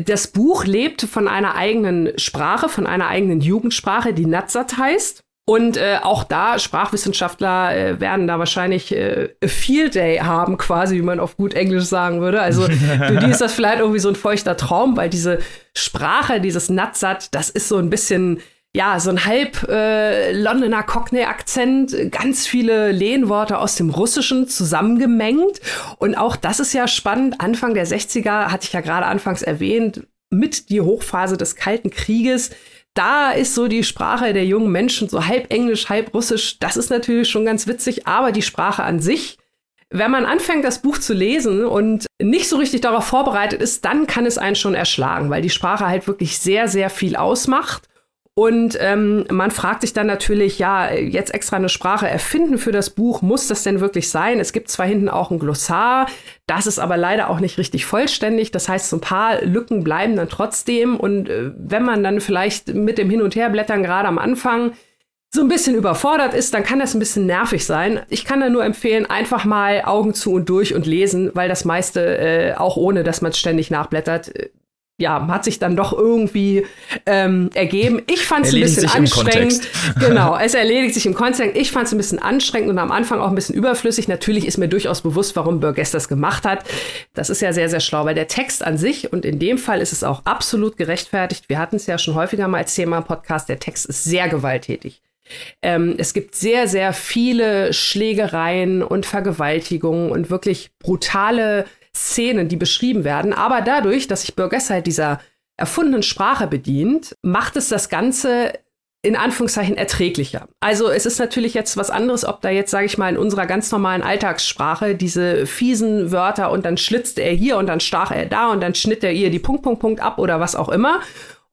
das Buch lebt von einer eigenen Sprache, von einer eigenen Jugendsprache, die Natsat heißt. Und äh, auch da, Sprachwissenschaftler äh, werden da wahrscheinlich äh, a Field Day haben, quasi, wie man auf gut Englisch sagen würde. Also (laughs) für die ist das vielleicht irgendwie so ein feuchter Traum, weil diese Sprache, dieses Natsat, das ist so ein bisschen, ja, so ein halb äh, Londoner Cockney-Akzent, ganz viele Lehnworte aus dem Russischen zusammengemengt. Und auch das ist ja spannend. Anfang der 60er, hatte ich ja gerade anfangs erwähnt, mit die Hochphase des Kalten Krieges da ist so die Sprache der jungen Menschen so halb Englisch, halb Russisch. Das ist natürlich schon ganz witzig, aber die Sprache an sich wenn man anfängt, das Buch zu lesen und nicht so richtig darauf vorbereitet ist, dann kann es einen schon erschlagen, weil die Sprache halt wirklich sehr, sehr viel ausmacht. Und ähm, man fragt sich dann natürlich, ja, jetzt extra eine Sprache erfinden für das Buch, muss das denn wirklich sein? Es gibt zwar hinten auch ein Glossar, das ist aber leider auch nicht richtig vollständig. Das heißt, so ein paar Lücken bleiben dann trotzdem. Und äh, wenn man dann vielleicht mit dem Hin- und Herblättern gerade am Anfang so ein bisschen überfordert ist, dann kann das ein bisschen nervig sein. Ich kann da nur empfehlen, einfach mal Augen zu und durch und lesen, weil das meiste, äh, auch ohne dass man ständig nachblättert, äh, ja, hat sich dann doch irgendwie ähm, ergeben. Ich fand es ein bisschen anstrengend. (laughs) genau, es erledigt sich im Kontext. Ich fand es ein bisschen anstrengend und am Anfang auch ein bisschen überflüssig. Natürlich ist mir durchaus bewusst, warum Burgess das gemacht hat. Das ist ja sehr, sehr schlau, weil der Text an sich, und in dem Fall ist es auch absolut gerechtfertigt, wir hatten es ja schon häufiger mal als Thema im Podcast, der Text ist sehr gewalttätig. Ähm, es gibt sehr, sehr viele Schlägereien und Vergewaltigungen und wirklich brutale Szenen, die beschrieben werden. Aber dadurch, dass sich Burgess halt dieser erfundenen Sprache bedient, macht es das Ganze in Anführungszeichen erträglicher. Also es ist natürlich jetzt was anderes, ob da jetzt, sage ich mal, in unserer ganz normalen Alltagssprache diese fiesen Wörter und dann schlitzte er hier und dann stach er da und dann schnitt er ihr die Punkt, Punkt, Punkt ab oder was auch immer.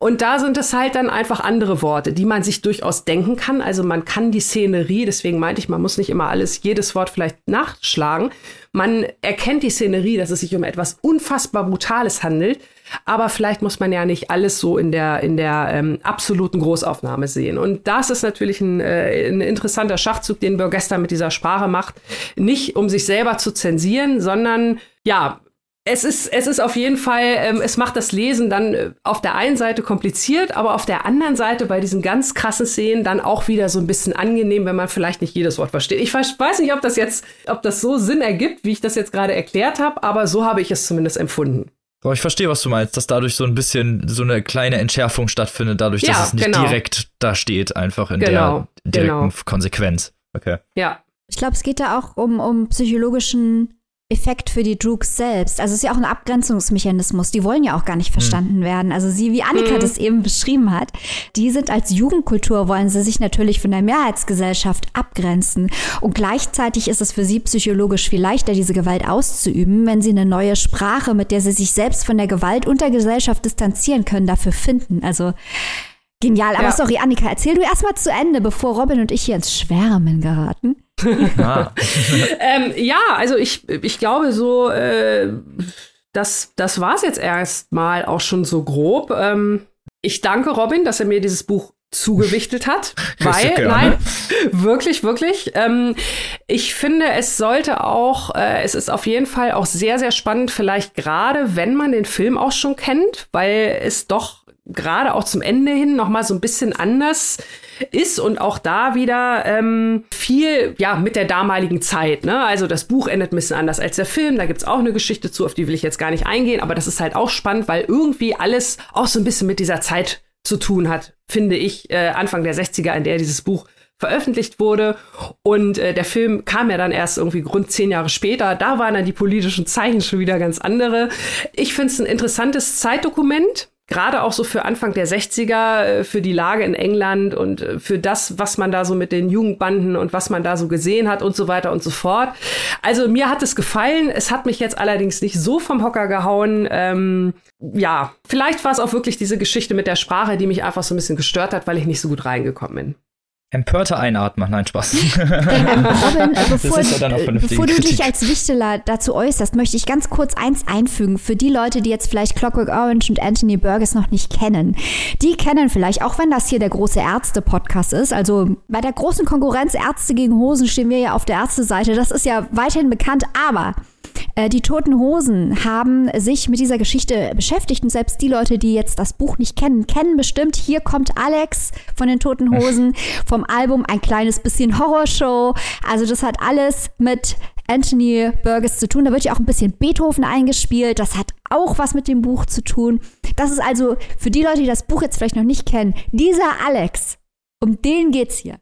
Und da sind es halt dann einfach andere Worte, die man sich durchaus denken kann. Also man kann die Szenerie, deswegen meinte ich, man muss nicht immer alles, jedes Wort vielleicht nachschlagen. Man erkennt die Szenerie, dass es sich um etwas unfassbar Brutales handelt. Aber vielleicht muss man ja nicht alles so in der, in der ähm, absoluten Großaufnahme sehen. Und das ist natürlich ein, äh, ein interessanter Schachzug, den Burgester mit dieser Sprache macht. Nicht um sich selber zu zensieren, sondern ja, es ist, es ist auf jeden Fall, ähm, es macht das Lesen dann äh, auf der einen Seite kompliziert, aber auf der anderen Seite bei diesen ganz krassen Szenen dann auch wieder so ein bisschen angenehm, wenn man vielleicht nicht jedes Wort versteht. Ich weiß nicht, ob das jetzt, ob das so Sinn ergibt, wie ich das jetzt gerade erklärt habe, aber so habe ich es zumindest empfunden. Aber ich verstehe, was du meinst, dass dadurch so ein bisschen so eine kleine Entschärfung stattfindet, dadurch, ja, dass es nicht genau. direkt da steht, einfach in genau, der direkten genau. Konsequenz. Okay. Ja. Ich glaube, es geht da auch um, um psychologischen Effekt für die Droogs selbst. Also es ist ja auch ein Abgrenzungsmechanismus. Die wollen ja auch gar nicht verstanden mhm. werden. Also sie, wie Annika mhm. das eben beschrieben hat, die sind als Jugendkultur, wollen sie sich natürlich von der Mehrheitsgesellschaft abgrenzen. Und gleichzeitig ist es für sie psychologisch viel leichter, diese Gewalt auszuüben, wenn sie eine neue Sprache, mit der sie sich selbst von der Gewalt und der Gesellschaft distanzieren können, dafür finden. Also genial. Aber ja. sorry, Annika, erzähl du erst mal zu Ende, bevor Robin und ich hier ins Schwärmen geraten. (laughs) Ah. (laughs) ähm, ja, also ich, ich glaube so, äh, das, das war es jetzt erstmal auch schon so grob. Ähm, ich danke Robin, dass er mir dieses Buch zugewichtet hat, (laughs) weil, nein, wirklich, wirklich. Ähm, ich finde, es sollte auch, äh, es ist auf jeden Fall auch sehr, sehr spannend, vielleicht gerade, wenn man den Film auch schon kennt, weil es doch gerade auch zum Ende hin noch mal so ein bisschen anders ist und auch da wieder ähm, viel ja mit der damaligen Zeit. Ne? Also das Buch endet ein bisschen anders als der Film. Da gibt's auch eine Geschichte zu, auf die will ich jetzt gar nicht eingehen, aber das ist halt auch spannend, weil irgendwie alles auch so ein bisschen mit dieser Zeit zu tun hat, finde ich, äh, Anfang der 60er, in der dieses Buch veröffentlicht wurde. Und äh, der Film kam ja dann erst irgendwie rund zehn Jahre später. Da waren dann die politischen Zeichen schon wieder ganz andere. Ich finde es ein interessantes Zeitdokument gerade auch so für Anfang der 60er, äh, für die Lage in England und äh, für das, was man da so mit den Jugendbanden und was man da so gesehen hat und so weiter und so fort. Also mir hat es gefallen. Es hat mich jetzt allerdings nicht so vom Hocker gehauen. Ähm, ja, vielleicht war es auch wirklich diese Geschichte mit der Sprache, die mich einfach so ein bisschen gestört hat, weil ich nicht so gut reingekommen bin. Empörter einatmen, nein, Spaß. (laughs) Robin, (laughs) bevor, ja bevor du dich als Wichteler dazu äußerst, möchte ich ganz kurz eins einfügen. Für die Leute, die jetzt vielleicht Clockwork Orange und Anthony Burgess noch nicht kennen. Die kennen vielleicht, auch wenn das hier der große Ärzte-Podcast ist, also bei der großen Konkurrenz Ärzte gegen Hosen stehen wir ja auf der Ärzteseite. Das ist ja weiterhin bekannt, aber die Toten Hosen haben sich mit dieser Geschichte beschäftigt und selbst die Leute, die jetzt das Buch nicht kennen, kennen bestimmt. Hier kommt Alex von den Toten Hosen vom Album Ein kleines bisschen Horrorshow. Also das hat alles mit Anthony Burgess zu tun. Da wird ja auch ein bisschen Beethoven eingespielt. Das hat auch was mit dem Buch zu tun. Das ist also für die Leute, die das Buch jetzt vielleicht noch nicht kennen, dieser Alex, um den geht's hier.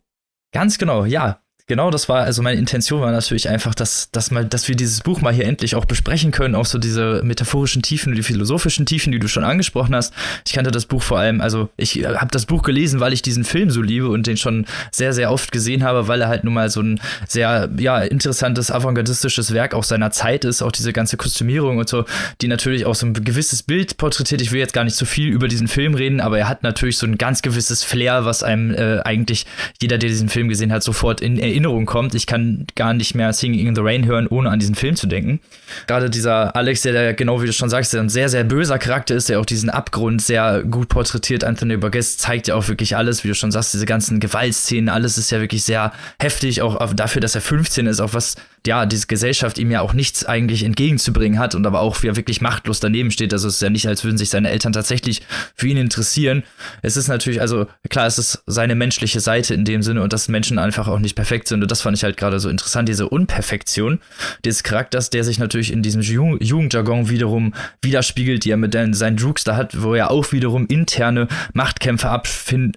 Ganz genau, ja Genau, das war, also meine Intention war natürlich einfach, dass, dass, mal, dass wir dieses Buch mal hier endlich auch besprechen können, auch so diese metaphorischen Tiefen die philosophischen Tiefen, die du schon angesprochen hast. Ich kannte das Buch vor allem, also ich äh, habe das Buch gelesen, weil ich diesen Film so liebe und den schon sehr, sehr oft gesehen habe, weil er halt nun mal so ein sehr, ja, interessantes, avantgardistisches Werk auch seiner Zeit ist, auch diese ganze Kostümierung und so, die natürlich auch so ein gewisses Bild porträtiert. Ich will jetzt gar nicht so viel über diesen Film reden, aber er hat natürlich so ein ganz gewisses Flair, was einem äh, eigentlich jeder, der diesen Film gesehen hat, sofort in Erinnerung Erinnerung kommt. Ich kann gar nicht mehr Singing in the Rain hören, ohne an diesen Film zu denken. Gerade dieser Alex, der, der genau wie du schon sagst, der ein sehr, sehr böser Charakter ist, der auch diesen Abgrund sehr gut porträtiert. Anthony Burgess zeigt ja auch wirklich alles, wie du schon sagst, diese ganzen Gewaltszenen, alles ist ja wirklich sehr heftig, auch dafür, dass er 15 ist, auch was ja, diese Gesellschaft ihm ja auch nichts eigentlich entgegenzubringen hat und aber auch wie er wirklich machtlos daneben steht. Also es ist ja nicht, als würden sich seine Eltern tatsächlich für ihn interessieren. Es ist natürlich, also klar, es ist seine menschliche Seite in dem Sinne und dass Menschen einfach auch nicht perfekt sind. Und das fand ich halt gerade so interessant, diese Unperfektion des Charakters, der sich natürlich in diesem Ju Jugendjargon wiederum widerspiegelt, die er mit seinen Droogs da hat, wo ja auch wiederum interne Machtkämpfe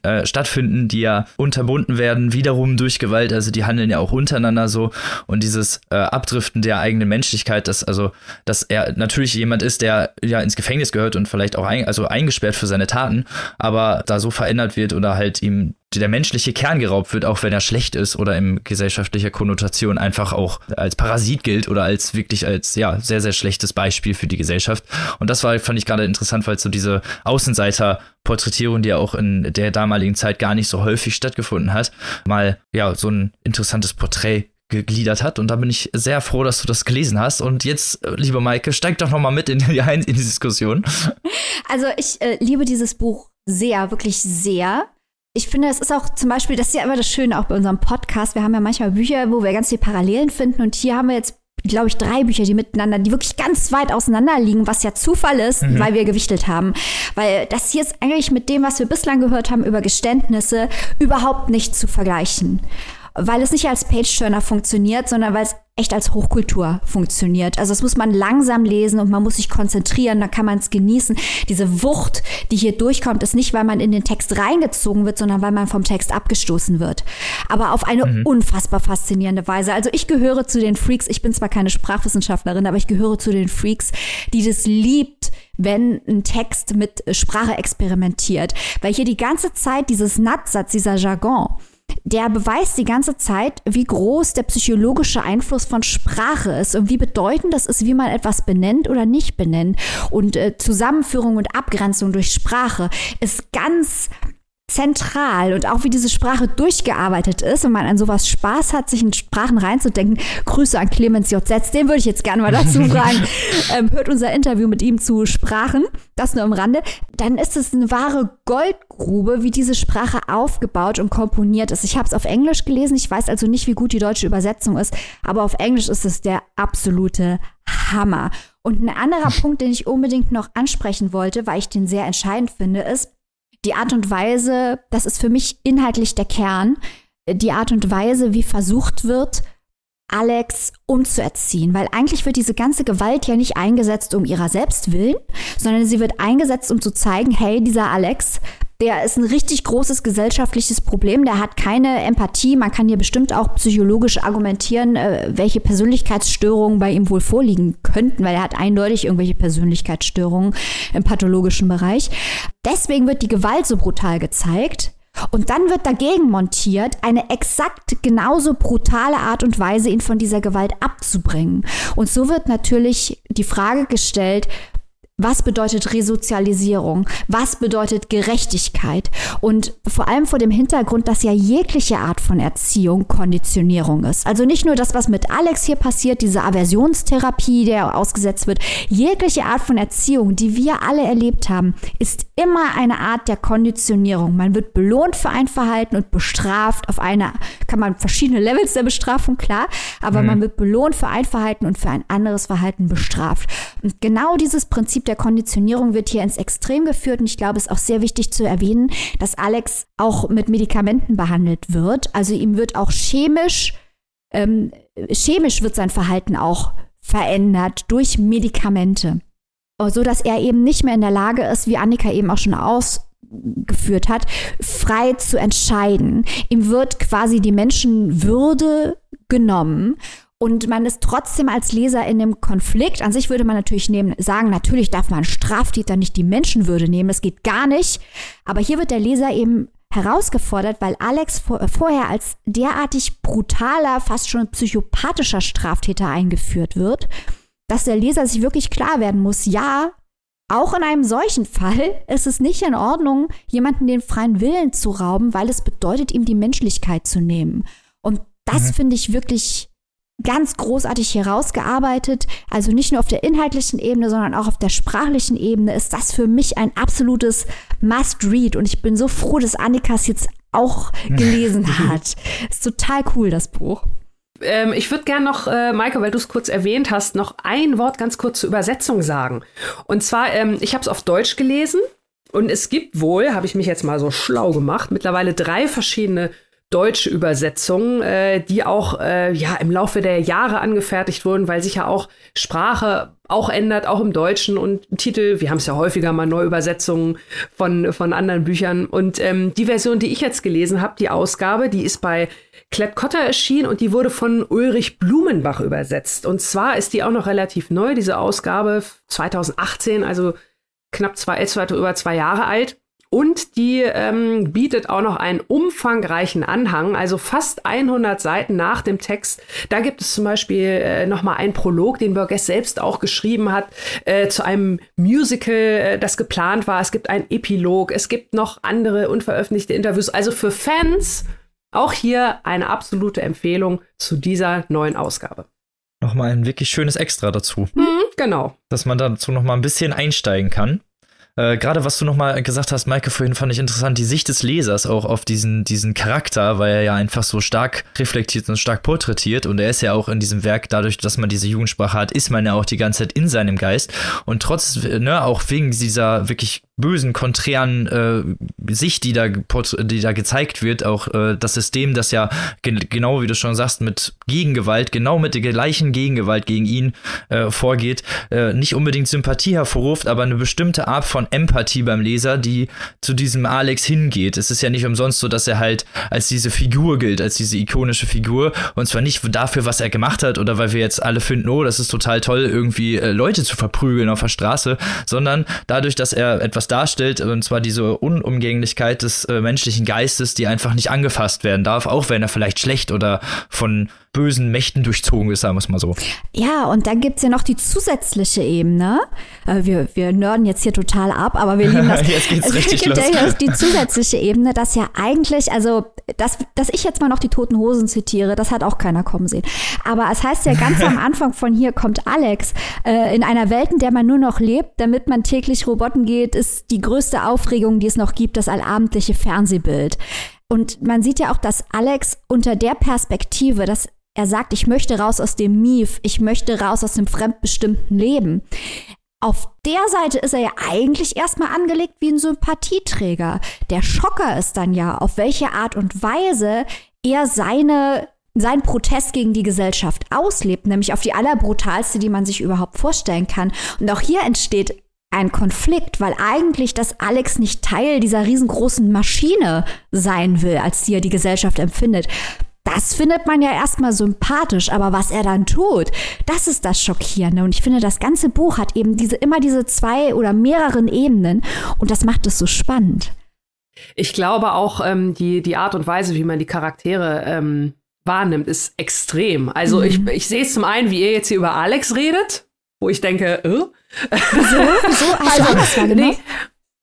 äh, stattfinden, die ja unterbunden werden, wiederum durch Gewalt. Also die handeln ja auch untereinander so. Und dieses äh, Abdriften der eigenen Menschlichkeit, dass also, dass er natürlich jemand ist, der ja ins Gefängnis gehört und vielleicht auch ein, also eingesperrt für seine Taten, aber da so verändert wird oder halt ihm der menschliche Kern geraubt wird, auch wenn er schlecht ist oder in gesellschaftlicher Konnotation einfach auch als Parasit gilt oder als wirklich als ja sehr sehr schlechtes Beispiel für die Gesellschaft. Und das war fand ich gerade interessant, weil so diese Außenseiter Porträtierung, die ja auch in der damaligen Zeit gar nicht so häufig stattgefunden hat, mal ja so ein interessantes Porträt gegliedert hat. Und da bin ich sehr froh, dass du das gelesen hast. Und jetzt, äh, liebe Maike, steig doch noch mal mit in die, (laughs) in die Diskussion. Also ich äh, liebe dieses Buch sehr, wirklich sehr. Ich finde, es ist auch zum Beispiel, das ist ja immer das Schöne auch bei unserem Podcast. Wir haben ja manchmal Bücher, wo wir ganz viele Parallelen finden. Und hier haben wir jetzt glaube ich, drei Bücher, die miteinander, die wirklich ganz weit auseinander liegen, was ja Zufall ist, mhm. weil wir gewichtelt haben. Weil das hier ist eigentlich mit dem, was wir bislang gehört haben über Geständnisse, überhaupt nicht zu vergleichen weil es nicht als Page-Turner funktioniert, sondern weil es echt als Hochkultur funktioniert. Also das muss man langsam lesen und man muss sich konzentrieren, dann kann man es genießen. Diese Wucht, die hier durchkommt, ist nicht, weil man in den Text reingezogen wird, sondern weil man vom Text abgestoßen wird. Aber auf eine mhm. unfassbar faszinierende Weise. Also ich gehöre zu den Freaks, ich bin zwar keine Sprachwissenschaftlerin, aber ich gehöre zu den Freaks, die das liebt, wenn ein Text mit Sprache experimentiert. Weil hier die ganze Zeit dieses Natsatz, dieser Jargon, der beweist die ganze Zeit, wie groß der psychologische Einfluss von Sprache ist und wie bedeutend das ist, wie man etwas benennt oder nicht benennt. Und äh, Zusammenführung und Abgrenzung durch Sprache ist ganz zentral und auch wie diese Sprache durchgearbeitet ist und man an sowas Spaß hat, sich in Sprachen reinzudenken. Grüße an Clemens J. Setz, den würde ich jetzt gerne mal dazu (laughs) fragen. ähm, hört unser Interview mit ihm zu Sprachen, das nur am Rande. Dann ist es eine wahre Goldgrube, wie diese Sprache aufgebaut und komponiert ist. Ich habe es auf Englisch gelesen, ich weiß also nicht, wie gut die deutsche Übersetzung ist, aber auf Englisch ist es der absolute Hammer. Und ein anderer (laughs) Punkt, den ich unbedingt noch ansprechen wollte, weil ich den sehr entscheidend finde, ist, die Art und Weise, das ist für mich inhaltlich der Kern, die Art und Weise, wie versucht wird, Alex umzuerziehen, weil eigentlich wird diese ganze Gewalt ja nicht eingesetzt um ihrer selbst willen, sondern sie wird eingesetzt, um zu zeigen, hey, dieser Alex der ist ein richtig großes gesellschaftliches Problem. Der hat keine Empathie. Man kann hier bestimmt auch psychologisch argumentieren, äh, welche Persönlichkeitsstörungen bei ihm wohl vorliegen könnten, weil er hat eindeutig irgendwelche Persönlichkeitsstörungen im pathologischen Bereich. Deswegen wird die Gewalt so brutal gezeigt. Und dann wird dagegen montiert, eine exakt genauso brutale Art und Weise, ihn von dieser Gewalt abzubringen. Und so wird natürlich die Frage gestellt, was bedeutet Resozialisierung? Was bedeutet Gerechtigkeit? Und vor allem vor dem Hintergrund, dass ja jegliche Art von Erziehung Konditionierung ist. Also nicht nur das, was mit Alex hier passiert, diese Aversionstherapie, der ausgesetzt wird. Jegliche Art von Erziehung, die wir alle erlebt haben, ist immer eine Art der Konditionierung. Man wird belohnt für ein Verhalten und bestraft auf eine, kann man verschiedene Levels der Bestrafung, klar, aber mhm. man wird belohnt für ein Verhalten und für ein anderes Verhalten bestraft. Und genau dieses Prinzip der Konditionierung wird hier ins Extrem geführt und ich glaube, es ist auch sehr wichtig zu erwähnen, dass Alex auch mit Medikamenten behandelt wird. Also ihm wird auch chemisch, ähm, chemisch wird sein Verhalten auch verändert durch Medikamente so dass er eben nicht mehr in der Lage ist, wie Annika eben auch schon aus geführt hat, frei zu entscheiden. Ihm wird quasi die Menschenwürde genommen und man ist trotzdem als Leser in dem Konflikt. An sich würde man natürlich nehmen, sagen, natürlich darf man Straftäter nicht die Menschenwürde nehmen, das geht gar nicht. Aber hier wird der Leser eben herausgefordert, weil Alex vor, äh, vorher als derartig brutaler, fast schon psychopathischer Straftäter eingeführt wird, dass der Leser sich wirklich klar werden muss, ja, auch in einem solchen Fall (laughs) ist es nicht in Ordnung, jemanden den freien Willen zu rauben, weil es bedeutet, ihm die Menschlichkeit zu nehmen. Und das mhm. finde ich wirklich ganz großartig herausgearbeitet. Also nicht nur auf der inhaltlichen Ebene, sondern auch auf der sprachlichen Ebene ist das für mich ein absolutes Must-Read. Und ich bin so froh, dass Annikas jetzt auch (laughs) gelesen hat. Ist total cool, das Buch. Ähm, ich würde gerne noch, äh, Maike, weil du es kurz erwähnt hast, noch ein Wort ganz kurz zur Übersetzung sagen. Und zwar, ähm, ich habe es auf Deutsch gelesen und es gibt wohl, habe ich mich jetzt mal so schlau gemacht, mittlerweile drei verschiedene deutsche Übersetzungen, äh, die auch äh, ja im Laufe der Jahre angefertigt wurden, weil sich ja auch Sprache auch ändert, auch im Deutschen und Titel. Wir haben es ja häufiger mal Neuübersetzungen von von anderen Büchern und ähm, die Version, die ich jetzt gelesen habe, die Ausgabe, die ist bei Klett-Cotta erschienen und die wurde von Ulrich Blumenbach übersetzt. Und zwar ist die auch noch relativ neu, diese Ausgabe 2018, also knapp zwei, etwa über zwei Jahre alt. Und die ähm, bietet auch noch einen umfangreichen Anhang, also fast 100 Seiten nach dem Text. Da gibt es zum Beispiel äh, noch mal einen Prolog, den Burgess selbst auch geschrieben hat, äh, zu einem Musical, äh, das geplant war. Es gibt einen Epilog, es gibt noch andere unveröffentlichte Interviews. Also für Fans auch hier eine absolute Empfehlung zu dieser neuen Ausgabe. Nochmal ein wirklich schönes Extra dazu. Mhm, genau. Dass man dazu noch mal ein bisschen einsteigen kann. Äh, Gerade was du nochmal gesagt hast, Maike, vorhin fand ich interessant, die Sicht des Lesers auch auf diesen, diesen Charakter, weil er ja einfach so stark reflektiert und stark porträtiert und er ist ja auch in diesem Werk, dadurch, dass man diese Jugendsprache hat, ist man ja auch die ganze Zeit in seinem Geist und trotz, ne, auch wegen dieser wirklich bösen, konträren äh, Sicht, die da, die da gezeigt wird, auch äh, das System, das ja ge genau wie du schon sagst, mit Gegengewalt, genau mit der gleichen Gegengewalt gegen ihn äh, vorgeht, äh, nicht unbedingt Sympathie hervorruft, aber eine bestimmte Art von Empathie beim Leser, die zu diesem Alex hingeht. Es ist ja nicht umsonst so, dass er halt als diese Figur gilt, als diese ikonische Figur und zwar nicht dafür, was er gemacht hat oder weil wir jetzt alle finden, oh, das ist total toll, irgendwie äh, Leute zu verprügeln auf der Straße, sondern dadurch, dass er etwas darstellt, und zwar diese Unumgänglichkeit des äh, menschlichen Geistes, die einfach nicht angefasst werden darf, auch wenn er vielleicht schlecht oder von bösen Mächten durchzogen ist, sagen wir es mal so. Ja, und dann gibt es ja noch die zusätzliche Ebene. Äh, wir, wir nörden jetzt hier total ab, aber wir lieben (laughs) das. jetzt geht's richtig es gibt los. ja die zusätzliche Ebene, dass ja eigentlich, also dass, dass ich jetzt mal noch die Toten Hosen zitiere, das hat auch keiner kommen sehen. Aber es heißt ja ganz am (laughs) Anfang von hier kommt Alex. Äh, in einer Welt, in der man nur noch lebt, damit man täglich Roboten geht, ist die größte Aufregung, die es noch gibt, das allabendliche Fernsehbild. Und man sieht ja auch, dass Alex unter der Perspektive, dass er sagt, ich möchte raus aus dem Mief, ich möchte raus aus dem fremdbestimmten Leben. Auf der Seite ist er ja eigentlich erstmal angelegt wie ein Sympathieträger. Der Schocker ist dann ja, auf welche Art und Weise er seine seinen Protest gegen die Gesellschaft auslebt, nämlich auf die allerbrutalste, die man sich überhaupt vorstellen kann. Und auch hier entsteht ein Konflikt, weil eigentlich das Alex nicht Teil dieser riesengroßen Maschine sein will, als die er die Gesellschaft empfindet. Das findet man ja erstmal sympathisch, aber was er dann tut, das ist das Schockierende. Und ich finde, das ganze Buch hat eben diese, immer diese zwei oder mehreren Ebenen und das macht es so spannend. Ich glaube auch, ähm, die, die Art und Weise, wie man die Charaktere ähm, wahrnimmt, ist extrem. Also mhm. ich, ich sehe es zum einen, wie ihr jetzt hier über Alex redet, wo ich denke, äh? Wieso? Wieso? Hast also, du? Nee,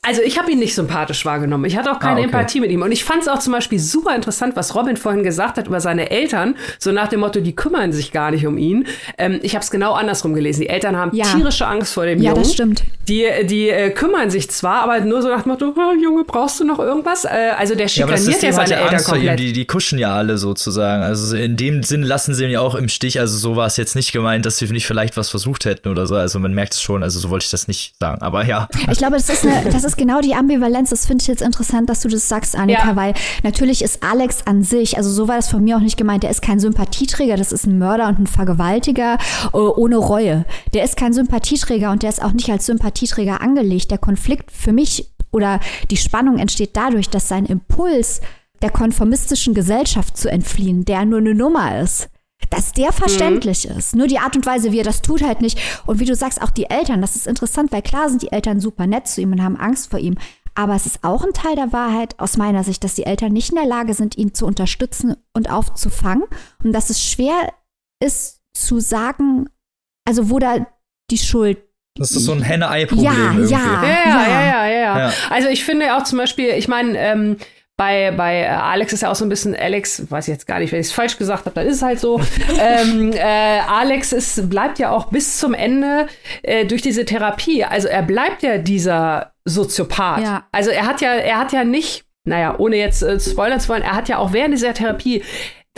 also ich habe ihn nicht sympathisch wahrgenommen. Ich hatte auch keine ah, okay. Empathie mit ihm. Und ich fand es auch zum Beispiel super interessant, was Robin vorhin gesagt hat über seine Eltern. So nach dem Motto, die kümmern sich gar nicht um ihn. Ähm, ich habe es genau andersrum gelesen. Die Eltern haben ja. tierische Angst vor dem ja, Jungen. Ja, das stimmt. Die, die äh, kümmern sich zwar, aber nur so nach dem Motto, oh, Junge, brauchst du noch irgendwas? Äh, also der schikaniert ja, ja seine Eltern Angst komplett. Die, die kuschen ja alle sozusagen. Also in dem Sinn lassen sie ihn ja auch im Stich. Also so war es jetzt nicht gemeint, dass sie nicht vielleicht was versucht hätten oder so. Also man merkt es schon. Also so wollte ich das nicht sagen. Aber ja. Ich glaube, das ist, eine, das ist (laughs) genau die Ambivalenz Ambivalenz, das finde ich jetzt interessant, dass du das sagst, Annika, ja. weil natürlich ist Alex an sich, also so war das von mir auch nicht gemeint, der ist kein Sympathieträger, das ist ein Mörder und ein Vergewaltiger äh, ohne Reue. Der ist kein Sympathieträger und der ist auch nicht als Sympathieträger angelegt. Der Konflikt für mich oder die Spannung entsteht dadurch, dass sein Impuls der konformistischen Gesellschaft zu entfliehen, der nur eine Nummer ist, dass der verständlich mhm. ist. Nur die Art und Weise, wie er das tut, halt nicht. Und wie du sagst, auch die Eltern, das ist interessant, weil klar sind die Eltern super nett zu ihm und haben Angst vor ihm. Aber es ist auch ein Teil der Wahrheit aus meiner Sicht, dass die Eltern nicht in der Lage sind, ihn zu unterstützen und aufzufangen. Und dass es schwer ist zu sagen, also wo da die Schuld das ist so ein Henne-Ei-Problem. Ja, ja, ja, ja, ja, ja, ja. Also ich finde auch zum Beispiel, ich meine, ähm, bei, bei Alex ist ja auch so ein bisschen, Alex, weiß ich jetzt gar nicht, wenn ich es falsch gesagt habe, dann ist es halt so. (laughs) ähm, äh, Alex ist, bleibt ja auch bis zum Ende äh, durch diese Therapie. Also er bleibt ja dieser Soziopath. Ja. Also er hat ja, er hat ja nicht, naja, ohne jetzt äh, spoilern zu wollen, er hat ja auch während dieser Therapie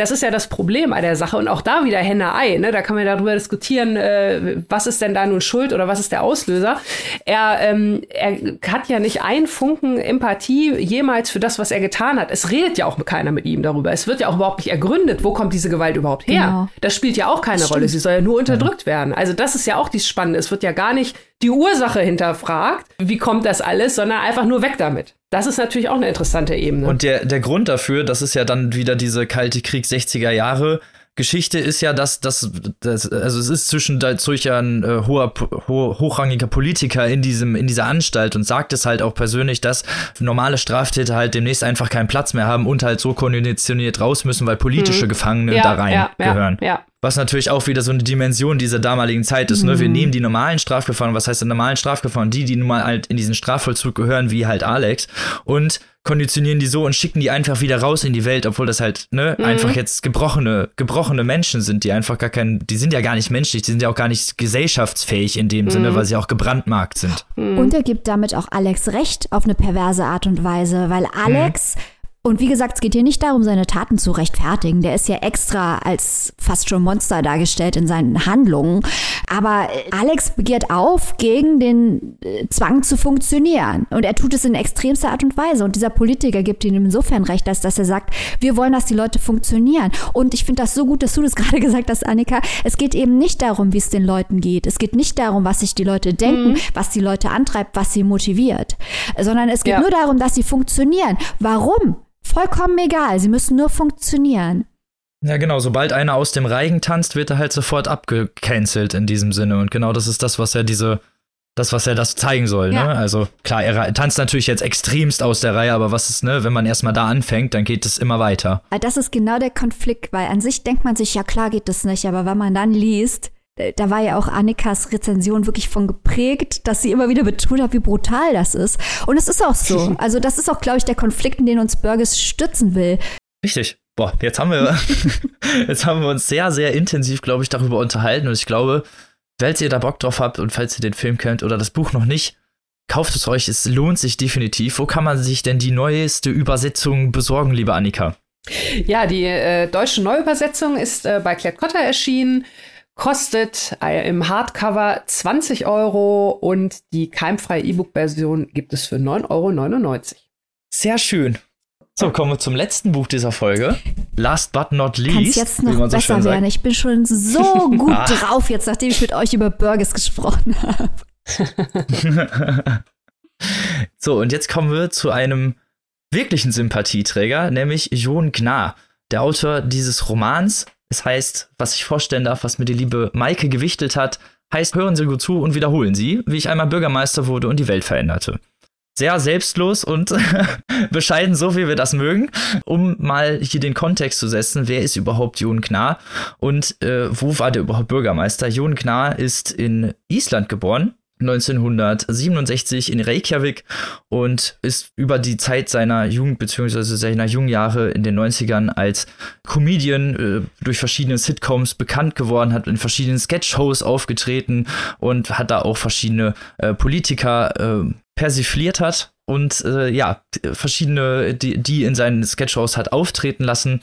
das ist ja das Problem an der Sache. Und auch da wieder Henne-Ei. Ne? Da kann man darüber diskutieren, äh, was ist denn da nun schuld oder was ist der Auslöser. Er, ähm, er hat ja nicht einen Funken Empathie jemals für das, was er getan hat. Es redet ja auch keiner mit ihm darüber. Es wird ja auch überhaupt nicht ergründet, wo kommt diese Gewalt überhaupt her. Genau. Das spielt ja auch keine. Rolle. Sie soll ja nur unterdrückt werden. Also das ist ja auch dies Spannende. Es wird ja gar nicht die Ursache hinterfragt, wie kommt das alles, sondern einfach nur weg damit. Das ist natürlich auch eine interessante Ebene. Und der, der Grund dafür, das ist ja dann wieder diese kalte Krieg 60er Jahre, Geschichte ist ja, dass das, also es ist zwischendurch ja ein äh, hoher, ho, hochrangiger Politiker in diesem in dieser Anstalt und sagt es halt auch persönlich, dass normale Straftäter halt demnächst einfach keinen Platz mehr haben und halt so konditioniert raus müssen, weil politische mhm. Gefangene ja, da rein ja, gehören. Ja, was natürlich auch wieder so eine Dimension dieser damaligen Zeit ist. Ne? Wir mhm. nehmen die normalen Strafgefangenen, was heißt die normalen Strafgefangenen, die, die nun mal halt in diesen Strafvollzug gehören, wie halt Alex, und konditionieren die so und schicken die einfach wieder raus in die Welt, obwohl das halt, ne, mhm. einfach jetzt gebrochene, gebrochene Menschen sind, die einfach gar kein, die sind ja gar nicht menschlich, die sind ja auch gar nicht gesellschaftsfähig in dem mhm. Sinne, weil sie auch gebrandmarkt sind. Mhm. Und er gibt damit auch Alex recht auf eine perverse Art und Weise, weil Alex mhm. Und wie gesagt, es geht hier nicht darum, seine Taten zu rechtfertigen. Der ist ja extra als fast schon Monster dargestellt in seinen Handlungen. Aber Alex begehrt auf gegen den äh, Zwang zu funktionieren. Und er tut es in extremster Art und Weise. Und dieser Politiker gibt ihm insofern recht, dass, dass er sagt, wir wollen, dass die Leute funktionieren. Und ich finde das so gut, dass du das (laughs) gerade gesagt hast, Annika. Es geht eben nicht darum, wie es den Leuten geht. Es geht nicht darum, was sich die Leute denken, mhm. was die Leute antreibt, was sie motiviert. Sondern es geht ja. nur darum, dass sie funktionieren. Warum? Vollkommen egal, sie müssen nur funktionieren. Ja, genau, sobald einer aus dem Reigen tanzt, wird er halt sofort abgecancelt in diesem Sinne. Und genau das ist das, was er diese, das, was er das zeigen soll, ne? ja. ne? Also klar, er tanzt natürlich jetzt extremst aus der Reihe, aber was ist, ne, wenn man erstmal da anfängt, dann geht es immer weiter. Ah, das ist genau der Konflikt, weil an sich denkt man sich, ja klar geht das nicht, aber wenn man dann liest, da war ja auch Annikas Rezension wirklich von geprägt, dass sie immer wieder betont hat, wie brutal das ist. Und es ist auch so. (laughs) Also das ist auch, glaube ich, der Konflikt, in den uns Burgess stützen will. Richtig. Boah, jetzt haben wir, (laughs) jetzt haben wir uns sehr, sehr intensiv, glaube ich, darüber unterhalten. Und ich glaube, falls ihr da Bock drauf habt und falls ihr den Film kennt oder das Buch noch nicht, kauft es euch. Es lohnt sich definitiv. Wo kann man sich denn die neueste Übersetzung besorgen, liebe Annika? Ja, die äh, deutsche Neuübersetzung ist äh, bei Klett Cotta erschienen kostet äh, im Hardcover 20 Euro und die keimfreie E-Book-Version gibt es für 9,99 Euro. Sehr schön. So, kommen wir zum letzten Buch dieser Folge. Last but not least. Kann's jetzt noch so besser werden. Ich bin schon so (laughs) gut ah. drauf jetzt, nachdem ich mit euch über Burgers gesprochen habe. (laughs) so, und jetzt kommen wir zu einem wirklichen Sympathieträger, nämlich Jon Gnar, der Autor dieses Romans es heißt, was ich vorstellen darf, was mir die liebe Maike gewichtelt hat, heißt, hören Sie gut zu und wiederholen Sie, wie ich einmal Bürgermeister wurde und die Welt veränderte. Sehr selbstlos und (laughs) bescheiden, so wie wir das mögen, um mal hier den Kontext zu setzen. Wer ist überhaupt Jon Knar und äh, wo war der überhaupt Bürgermeister? Jon Knar ist in Island geboren 1967 in Reykjavik und ist über die Zeit seiner Jugend bzw. seiner jungen Jahre in den 90ern als Comedian äh, durch verschiedene Sitcoms bekannt geworden, hat in verschiedenen Sketchshows aufgetreten und hat da auch verschiedene äh, Politiker äh, persifliert hat und äh, ja, verschiedene, die, die in seinen Sketchshows hat auftreten lassen.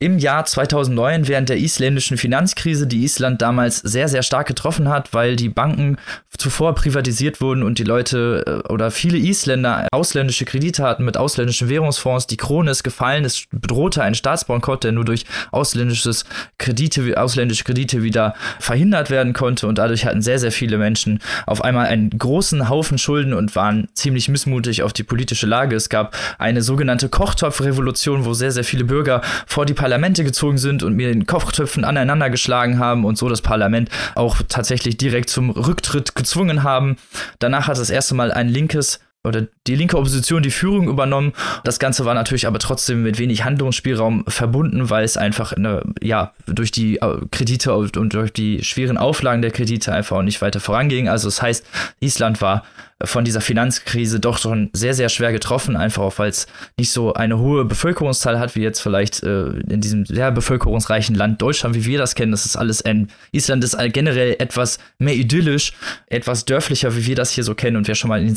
Im Jahr 2009 während der isländischen Finanzkrise, die Island damals sehr, sehr stark getroffen hat, weil die Banken zuvor privatisiert wurden und die Leute äh, oder viele Isländer ausländische Kredite hatten mit ausländischen Währungsfonds. Die Krone ist gefallen, es bedrohte einen Staatsbankrott, der nur durch ausländisches Kredite, ausländische Kredite wieder verhindert werden konnte und dadurch hatten sehr, sehr viele Menschen auf einmal einen großen Haufen Schulden und waren ziemlich missmutig auf die politische Lage. Es gab eine sogenannte Kochtopfrevolution, wo sehr, sehr viele Bürger vor die Parlamente gezogen sind und mir den Kochtöpfen aneinander geschlagen haben und so das Parlament auch tatsächlich direkt zum Rücktritt gezwungen haben. Danach hat das erste Mal ein linkes oder die linke Opposition die Führung übernommen. Das Ganze war natürlich aber trotzdem mit wenig Handlungsspielraum verbunden, weil es einfach eine, ja durch die äh, Kredite und durch die schweren Auflagen der Kredite einfach auch nicht weiter voranging. Also das heißt, Island war von dieser Finanzkrise doch schon sehr, sehr schwer getroffen, einfach auch weil es nicht so eine hohe Bevölkerungszahl hat, wie jetzt vielleicht äh, in diesem sehr bevölkerungsreichen Land Deutschland, wie wir das kennen. Das ist alles ein, Island ist generell etwas mehr idyllisch, etwas dörflicher, wie wir das hier so kennen. Und wer schon mal in den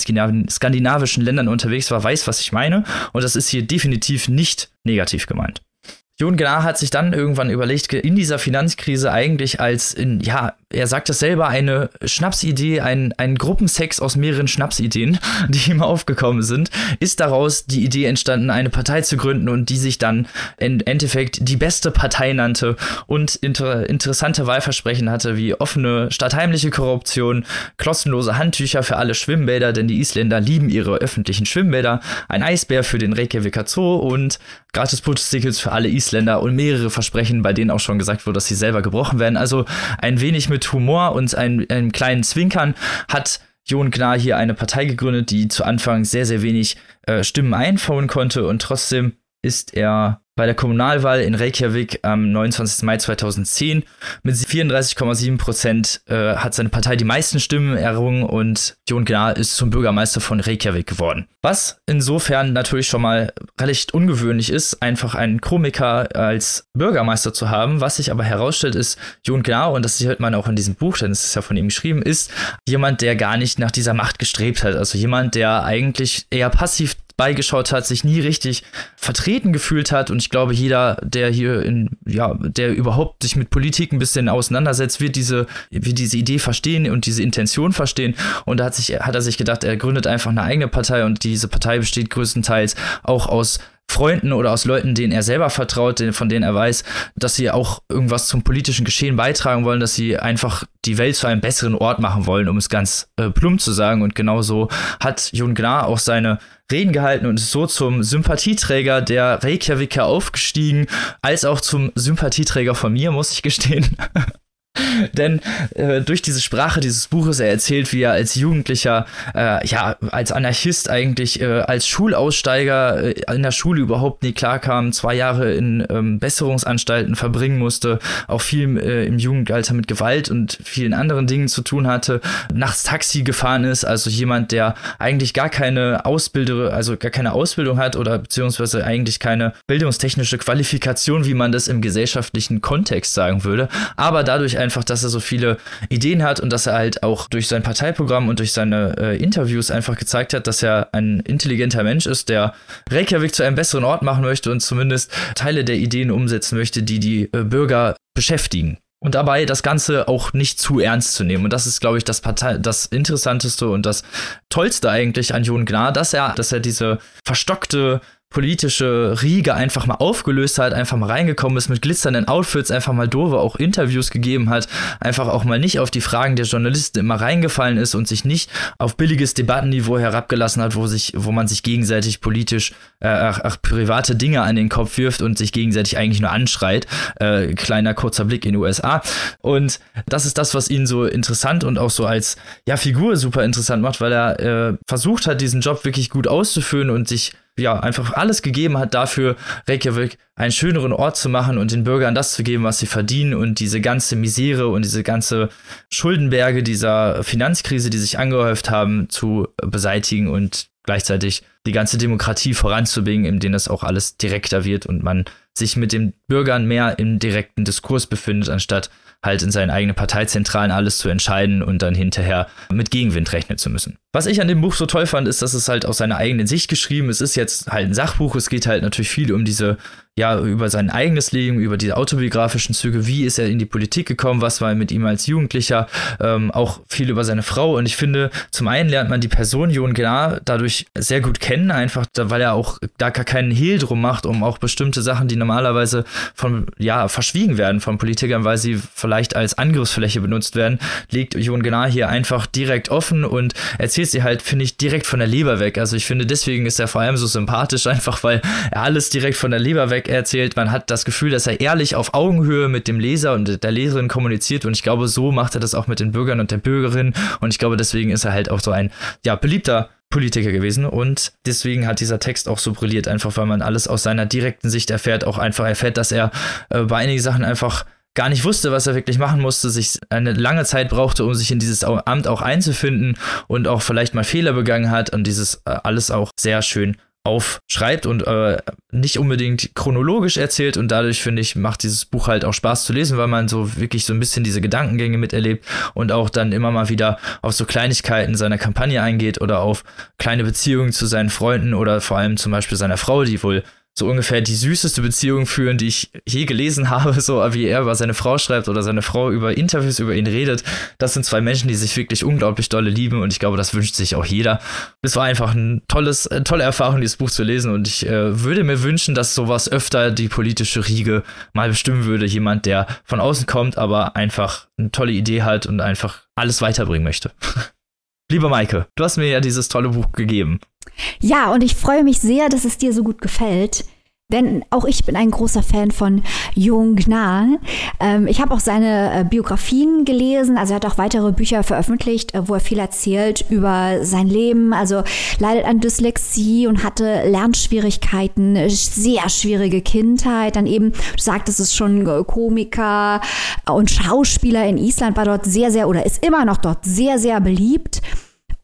skandinavischen Ländern unterwegs war, weiß, was ich meine. Und das ist hier definitiv nicht negativ gemeint. Jon Gnar hat sich dann irgendwann überlegt, in dieser Finanzkrise eigentlich als in, ja, er sagt es selber, eine Schnapsidee, ein, ein Gruppensex aus mehreren Schnapsideen, (laughs) die ihm aufgekommen sind, ist daraus die Idee entstanden, eine Partei zu gründen und die sich dann im Endeffekt die beste Partei nannte und inter interessante Wahlversprechen hatte, wie offene stadtheimliche Korruption, kostenlose Handtücher für alle Schwimmbäder, denn die Isländer lieben ihre öffentlichen Schwimmbäder, ein Eisbär für den Reykjaviker Zoo und gratis Putztickets für alle Isländer und mehrere Versprechen, bei denen auch schon gesagt wurde, dass sie selber gebrochen werden. Also ein wenig mit Humor und einem, einem kleinen Zwinkern hat Jon Gnar hier eine Partei gegründet, die zu Anfang sehr, sehr wenig äh, Stimmen einfahren konnte und trotzdem ist er bei der Kommunalwahl in Reykjavik am 29. Mai 2010 mit 34,7 Prozent äh, hat seine Partei die meisten Stimmen errungen und Jon Gnar ist zum Bürgermeister von Reykjavik geworden. Was insofern natürlich schon mal recht ungewöhnlich ist, einfach einen Komiker als Bürgermeister zu haben. Was sich aber herausstellt, ist, Jon Gnar, und das hört man auch in diesem Buch, denn es ist ja von ihm geschrieben, ist jemand, der gar nicht nach dieser Macht gestrebt hat. Also jemand, der eigentlich eher passiv beigeschaut hat, sich nie richtig vertreten gefühlt hat. Und ich glaube, jeder, der hier in, ja, der überhaupt sich mit Politik ein bisschen auseinandersetzt, wird diese, wird diese Idee verstehen und diese Intention verstehen. Und da hat sich, hat er sich gedacht, er gründet einfach eine eigene Partei und diese Partei besteht größtenteils auch aus Freunden oder aus Leuten, denen er selber vertraut, von denen er weiß, dass sie auch irgendwas zum politischen Geschehen beitragen wollen, dass sie einfach die Welt zu einem besseren Ort machen wollen, um es ganz äh, plump zu sagen. Und genauso hat Jon Gnar auch seine Reden gehalten und ist so zum Sympathieträger der Reykjaviker aufgestiegen, als auch zum Sympathieträger von mir, muss ich gestehen. (laughs) (laughs) Denn äh, durch diese Sprache dieses Buches, er erzählt, wie er als Jugendlicher, äh, ja, als Anarchist eigentlich, äh, als Schulaussteiger äh, in der Schule überhaupt nie klarkam, zwei Jahre in ähm, Besserungsanstalten verbringen musste, auch viel äh, im Jugendalter mit Gewalt und vielen anderen Dingen zu tun hatte, nachts Taxi gefahren ist, also jemand, der eigentlich gar keine Ausbildung, also gar keine Ausbildung hat oder beziehungsweise eigentlich keine bildungstechnische Qualifikation, wie man das im gesellschaftlichen Kontext sagen würde, aber dadurch ein einfach, dass er so viele Ideen hat und dass er halt auch durch sein Parteiprogramm und durch seine äh, Interviews einfach gezeigt hat, dass er ein intelligenter Mensch ist, der Reykjavik zu einem besseren Ort machen möchte und zumindest Teile der Ideen umsetzen möchte, die die äh, Bürger beschäftigen. Und dabei das Ganze auch nicht zu ernst zu nehmen. Und das ist, glaube ich, das, Partei das Interessanteste und das Tollste eigentlich an Jon Gnar, dass er, dass er diese verstockte politische Riege einfach mal aufgelöst hat, einfach mal reingekommen ist mit glitzernden Outfits, einfach mal doofe auch Interviews gegeben hat, einfach auch mal nicht auf die Fragen der Journalisten immer reingefallen ist und sich nicht auf billiges Debattenniveau herabgelassen hat, wo sich, wo man sich gegenseitig politisch äh, ach, ach, private Dinge an den Kopf wirft und sich gegenseitig eigentlich nur anschreit. Äh, kleiner kurzer Blick in die USA. Und das ist das, was ihn so interessant und auch so als ja, Figur super interessant macht, weil er äh, versucht hat, diesen Job wirklich gut auszuführen und sich ja, einfach alles gegeben hat dafür, Reykjavik einen schöneren Ort zu machen und den Bürgern das zu geben, was sie verdienen und diese ganze Misere und diese ganze Schuldenberge dieser Finanzkrise, die sich angehäuft haben, zu beseitigen und gleichzeitig die ganze Demokratie voranzubringen, indem das auch alles direkter wird und man sich mit den Bürgern mehr im direkten Diskurs befindet, anstatt halt in seinen eigenen Parteizentralen alles zu entscheiden und dann hinterher mit Gegenwind rechnen zu müssen. Was ich an dem Buch so toll fand, ist, dass es halt aus seiner eigenen Sicht geschrieben ist. Es ist jetzt halt ein Sachbuch. Es geht halt natürlich viel um diese ja, über sein eigenes Leben, über die autobiografischen Züge, wie ist er in die Politik gekommen, was war mit ihm als Jugendlicher, ähm, auch viel über seine Frau. Und ich finde, zum einen lernt man die Person Jon Gnar dadurch sehr gut kennen, einfach, weil er auch da gar keinen Hehl drum macht, um auch bestimmte Sachen, die normalerweise von, ja, verschwiegen werden von Politikern, weil sie vielleicht als Angriffsfläche benutzt werden, legt Jon Gnar hier einfach direkt offen und erzählt sie halt, finde ich, direkt von der Leber weg. Also ich finde, deswegen ist er vor allem so sympathisch, einfach weil er alles direkt von der Leber weg erzählt. Man hat das Gefühl, dass er ehrlich auf Augenhöhe mit dem Leser und der Leserin kommuniziert und ich glaube, so macht er das auch mit den Bürgern und der Bürgerin und ich glaube, deswegen ist er halt auch so ein, ja, beliebter Politiker gewesen und deswegen hat dieser Text auch so brilliert, einfach weil man alles aus seiner direkten Sicht erfährt, auch einfach erfährt, dass er äh, bei einigen Sachen einfach gar nicht wusste, was er wirklich machen musste, sich eine lange Zeit brauchte, um sich in dieses Amt auch einzufinden und auch vielleicht mal Fehler begangen hat und dieses äh, alles auch sehr schön aufschreibt und äh, nicht unbedingt chronologisch erzählt und dadurch finde ich macht dieses Buch halt auch Spaß zu lesen, weil man so wirklich so ein bisschen diese Gedankengänge miterlebt und auch dann immer mal wieder auf so Kleinigkeiten seiner Kampagne eingeht oder auf kleine Beziehungen zu seinen Freunden oder vor allem zum Beispiel seiner Frau, die wohl so ungefähr die süßeste Beziehung führen, die ich je gelesen (laughs) habe, so wie er über seine Frau schreibt oder seine Frau über Interviews über ihn redet. Das sind zwei Menschen, die sich wirklich unglaublich dolle lieben und ich glaube, das wünscht sich auch jeder. Es war einfach ein tolles, eine tolle Erfahrung, dieses Buch zu lesen und ich äh, würde mir wünschen, dass sowas öfter die politische Riege mal bestimmen würde. Jemand, der von außen kommt, aber einfach eine tolle Idee hat und einfach alles weiterbringen möchte. (laughs) Lieber Maike, du hast mir ja dieses tolle Buch gegeben. Ja, und ich freue mich sehr, dass es dir so gut gefällt. Denn auch ich bin ein großer Fan von Jung Gnar. Ähm, ich habe auch seine äh, Biografien gelesen. Also er hat auch weitere Bücher veröffentlicht, äh, wo er viel erzählt über sein Leben. Also leidet an Dyslexie und hatte Lernschwierigkeiten, sehr schwierige Kindheit. Dann eben, du sagtest es schon, äh, Komiker und Schauspieler in Island war dort sehr, sehr oder ist immer noch dort sehr, sehr beliebt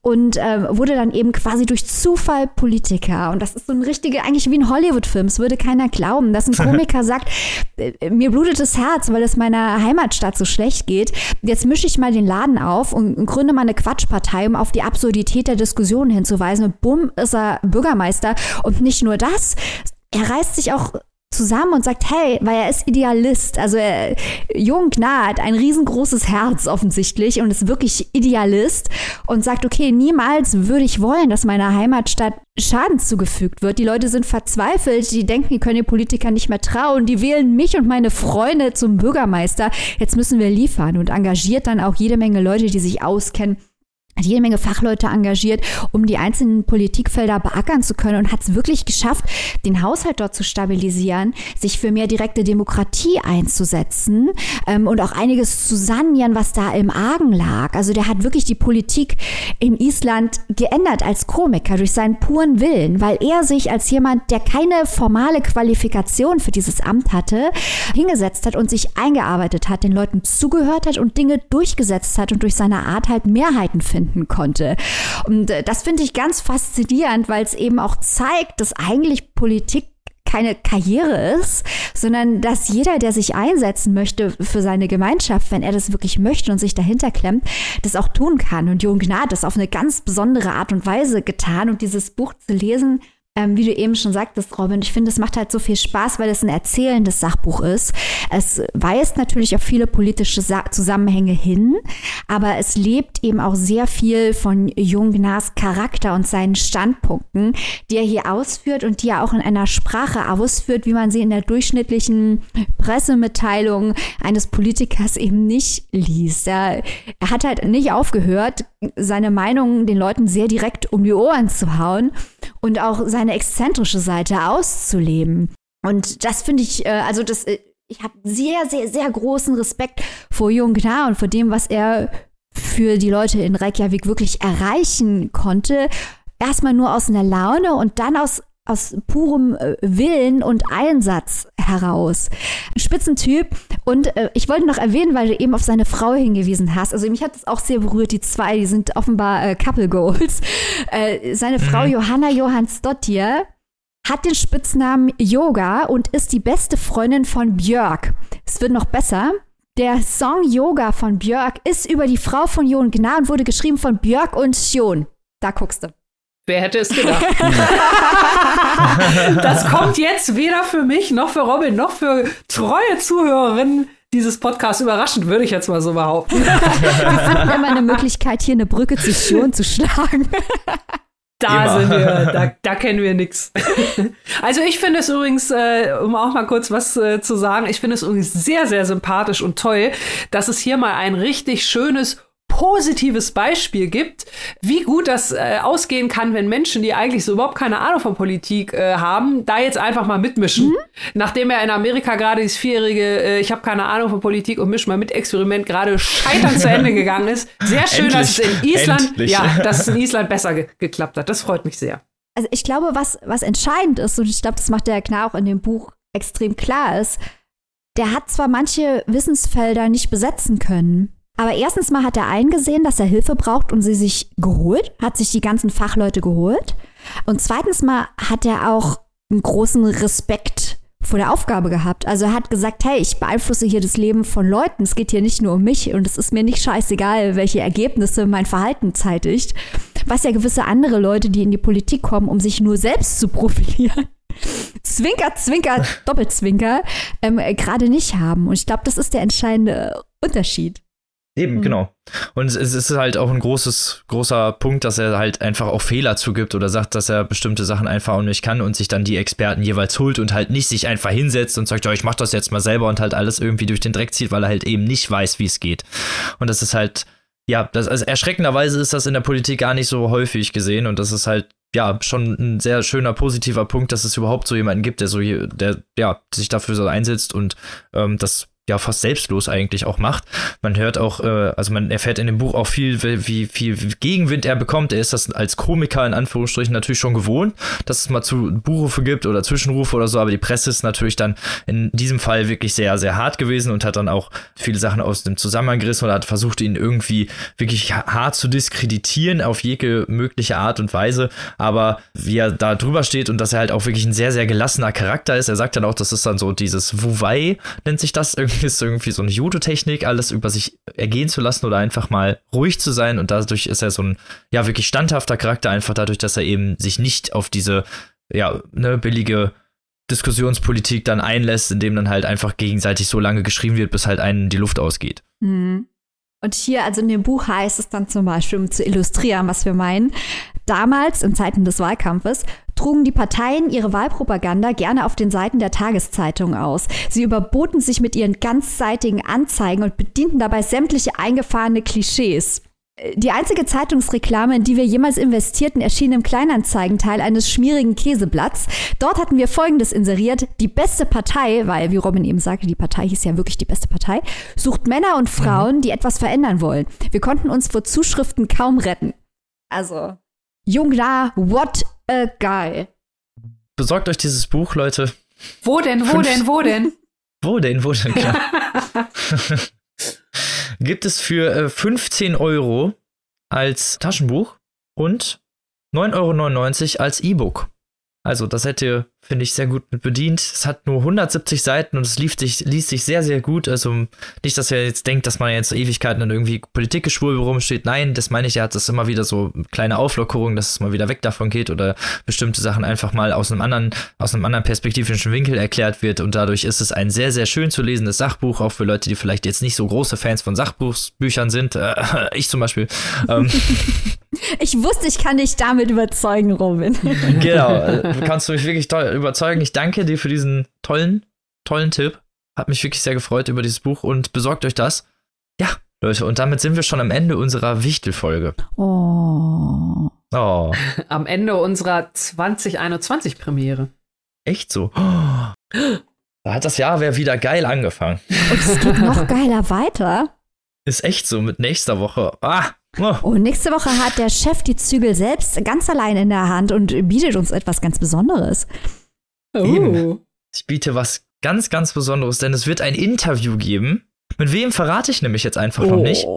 und äh, wurde dann eben quasi durch Zufall Politiker. Und das ist so ein richtiger, eigentlich wie ein Hollywood-Film. Es würde keiner glauben, dass ein (laughs) Komiker sagt, äh, mir blutet das Herz, weil es meiner Heimatstadt so schlecht geht. Jetzt mische ich mal den Laden auf und, und gründe mal eine Quatschpartei, um auf die Absurdität der Diskussion hinzuweisen. Und bumm, ist er Bürgermeister. Und nicht nur das, er reißt sich auch zusammen und sagt, hey, weil er ist Idealist. Also er, Jung nah hat ein riesengroßes Herz offensichtlich und ist wirklich Idealist und sagt, okay, niemals würde ich wollen, dass meiner Heimatstadt Schaden zugefügt wird. Die Leute sind verzweifelt, die denken, die können den Politikern nicht mehr trauen, die wählen mich und meine Freunde zum Bürgermeister. Jetzt müssen wir liefern und engagiert dann auch jede Menge Leute, die sich auskennen hat jede Menge Fachleute engagiert, um die einzelnen Politikfelder beackern zu können und hat es wirklich geschafft, den Haushalt dort zu stabilisieren, sich für mehr direkte Demokratie einzusetzen ähm, und auch einiges zu sanieren, was da im Argen lag. Also der hat wirklich die Politik in Island geändert als Komiker durch seinen puren Willen, weil er sich als jemand, der keine formale Qualifikation für dieses Amt hatte, hingesetzt hat und sich eingearbeitet hat, den Leuten zugehört hat und Dinge durchgesetzt hat und durch seine Art halt Mehrheiten findet finden konnte. Und äh, das finde ich ganz faszinierend, weil es eben auch zeigt, dass eigentlich Politik keine Karriere ist, sondern dass jeder, der sich einsetzen möchte für seine Gemeinschaft, wenn er das wirklich möchte und sich dahinter klemmt, das auch tun kann. Und Jürgen Gnad das auf eine ganz besondere Art und Weise getan. Und dieses Buch zu lesen, ähm, wie du eben schon sagtest, Robin, ich finde, es macht halt so viel Spaß, weil es ein erzählendes Sachbuch ist. Es weist natürlich auf viele politische Sa Zusammenhänge hin, aber es lebt eben auch sehr viel von Jungnars Charakter und seinen Standpunkten, die er hier ausführt und die er auch in einer Sprache ausführt, wie man sie in der durchschnittlichen Pressemitteilung eines Politikers eben nicht liest. Er, er hat halt nicht aufgehört, seine Meinungen den Leuten sehr direkt um die Ohren zu hauen und auch seine exzentrische Seite auszuleben. Und das finde ich, äh, also das, äh, ich habe sehr, sehr, sehr großen Respekt vor Jung Gnar und vor dem, was er für die Leute in Reykjavik wirklich erreichen konnte. Erstmal nur aus einer Laune und dann aus aus purem äh, Willen und Einsatz heraus. Ein Spitzentyp. Und äh, ich wollte noch erwähnen, weil du eben auf seine Frau hingewiesen hast. Also mich hat das auch sehr berührt, die zwei, die sind offenbar äh, Couple Goals. (laughs) Äh, seine mhm. Frau Johanna Johansdottir hat den Spitznamen Yoga und ist die beste Freundin von Björk. Es wird noch besser. Der Song Yoga von Björk ist über die Frau von Jon Gnar und wurde geschrieben von Björk und Sion. Da guckst du. Wer hätte es gedacht? (laughs) das kommt jetzt weder für mich noch für Robin noch für treue Zuhörerinnen dieses Podcast überraschend, würde ich jetzt mal so behaupten. (laughs) Wir finden immer eine Möglichkeit, hier eine Brücke zu (laughs) Schuhen zu schlagen. Da Immer. sind wir, da, da kennen wir nichts. Also ich finde es übrigens, äh, um auch mal kurz was äh, zu sagen, ich finde es übrigens sehr, sehr sympathisch und toll, dass es hier mal ein richtig schönes positives Beispiel gibt, wie gut das äh, ausgehen kann, wenn Menschen, die eigentlich so überhaupt keine Ahnung von Politik äh, haben, da jetzt einfach mal mitmischen. Mhm. Nachdem er in Amerika gerade dieses vierjährige, äh, ich habe keine Ahnung von Politik und misch mal mit Experiment gerade scheitern zu Ende gegangen ist. Sehr schön, dass es in Island, ja, dass es in Island besser ge geklappt hat. Das freut mich sehr. Also ich glaube, was, was entscheidend ist, und ich glaube, das macht der Knarr auch in dem Buch extrem klar ist, der hat zwar manche Wissensfelder nicht besetzen können, aber erstens mal hat er eingesehen, dass er Hilfe braucht und sie sich geholt, hat sich die ganzen Fachleute geholt. Und zweitens mal hat er auch einen großen Respekt vor der Aufgabe gehabt. Also er hat gesagt, hey, ich beeinflusse hier das Leben von Leuten. Es geht hier nicht nur um mich und es ist mir nicht scheißegal, welche Ergebnisse mein Verhalten zeitigt. Was ja gewisse andere Leute, die in die Politik kommen, um sich nur selbst zu profilieren, (laughs) Zwinker, Zwinker, Doppelzwinker, ähm, gerade nicht haben. Und ich glaube, das ist der entscheidende Unterschied. Eben, mhm. genau. Und es ist halt auch ein großes, großer Punkt, dass er halt einfach auch Fehler zugibt oder sagt, dass er bestimmte Sachen einfach auch nicht kann und sich dann die Experten jeweils holt und halt nicht sich einfach hinsetzt und sagt, ja, ich mach das jetzt mal selber und halt alles irgendwie durch den Dreck zieht, weil er halt eben nicht weiß, wie es geht. Und das ist halt, ja, das, also erschreckenderweise ist das in der Politik gar nicht so häufig gesehen und das ist halt ja, schon ein sehr schöner positiver Punkt, dass es überhaupt so jemanden gibt, der so, der, ja, sich dafür so einsetzt und ähm, das ja fast selbstlos eigentlich auch macht. Man hört auch, äh, also man erfährt in dem Buch auch viel, wie viel Gegenwind er bekommt. Er ist das als Komiker in Anführungsstrichen natürlich schon gewohnt, dass es mal zu Buchrufe gibt oder Zwischenrufe oder so, aber die Presse ist natürlich dann in diesem Fall wirklich sehr, sehr hart gewesen und hat dann auch viele Sachen aus dem Zusammenhang gerissen oder hat versucht, ihn irgendwie wirklich hart zu diskreditieren auf jede mögliche Art und Weise. Aber wie er da drüber steht und dass er halt auch wirklich ein sehr, sehr gelassener Charakter ist, er sagt dann auch, das ist dann so dieses Wuwei, nennt sich das irgendwie ist irgendwie so eine Judo-Technik, alles über sich ergehen zu lassen oder einfach mal ruhig zu sein. Und dadurch ist er so ein, ja, wirklich standhafter Charakter, einfach dadurch, dass er eben sich nicht auf diese, ja, ne, billige Diskussionspolitik dann einlässt, indem dann halt einfach gegenseitig so lange geschrieben wird, bis halt einen die Luft ausgeht. Mhm. Und hier, also in dem Buch heißt es dann zum Beispiel, um zu illustrieren, was wir meinen, damals in Zeiten des Wahlkampfes trugen die Parteien ihre Wahlpropaganda gerne auf den Seiten der Tageszeitung aus. Sie überboten sich mit ihren ganzseitigen Anzeigen und bedienten dabei sämtliche eingefahrene Klischees. Die einzige Zeitungsreklame, in die wir jemals investierten, erschien im Kleinanzeigenteil eines schmierigen Käseblatts. Dort hatten wir Folgendes inseriert. Die beste Partei, weil, wie Robin eben sagte, die Partei hieß ja wirklich die beste Partei, sucht Männer und Frauen, die etwas verändern wollen. Wir konnten uns vor Zuschriften kaum retten. Also, Jung da, what a guy. Besorgt euch dieses Buch, Leute. Wo denn, wo Fünf denn, wo denn? (laughs) wo denn, wo denn, klar. (laughs) Gibt es für äh, 15 Euro als Taschenbuch und 9,99 Euro als E-Book. Also, das hätte finde ich, sehr gut mit bedient. Es hat nur 170 Seiten und es lief sich, liest sich sehr, sehr gut. Also nicht, dass ihr jetzt denkt, dass man jetzt Ewigkeiten in irgendwie Politikgeschwurbel rumsteht. Nein, das meine ich, er hat das immer wieder so kleine Auflockerungen, dass es mal wieder weg davon geht oder bestimmte Sachen einfach mal aus einem anderen, aus einem anderen perspektivischen Winkel erklärt wird. Und dadurch ist es ein sehr, sehr schön zu lesendes Sachbuch, auch für Leute, die vielleicht jetzt nicht so große Fans von Sachbuchbüchern sind. Äh, (laughs) ich zum Beispiel. Ähm, (laughs) ich wusste, ich kann dich damit überzeugen, Robin. (laughs) genau, äh, kannst du mich wirklich toll überzeugen. Ich danke dir für diesen tollen, tollen Tipp. Hat mich wirklich sehr gefreut über dieses Buch und besorgt euch das. Ja, Leute, und damit sind wir schon am Ende unserer Wichtelfolge. Oh. Oh. (laughs) Am Ende unserer 2021-Premiere. Echt so? Oh. Da hat das Jahr wieder geil angefangen. Und es geht noch geiler weiter. Ist echt so, mit nächster Woche. Ah. Und nächste Woche hat der Chef die Zügel selbst ganz allein in der Hand und bietet uns etwas ganz Besonderes. Oh. Eben. Ich biete was ganz, ganz Besonderes, denn es wird ein Interview geben. Mit wem verrate ich nämlich jetzt einfach oh. noch nicht.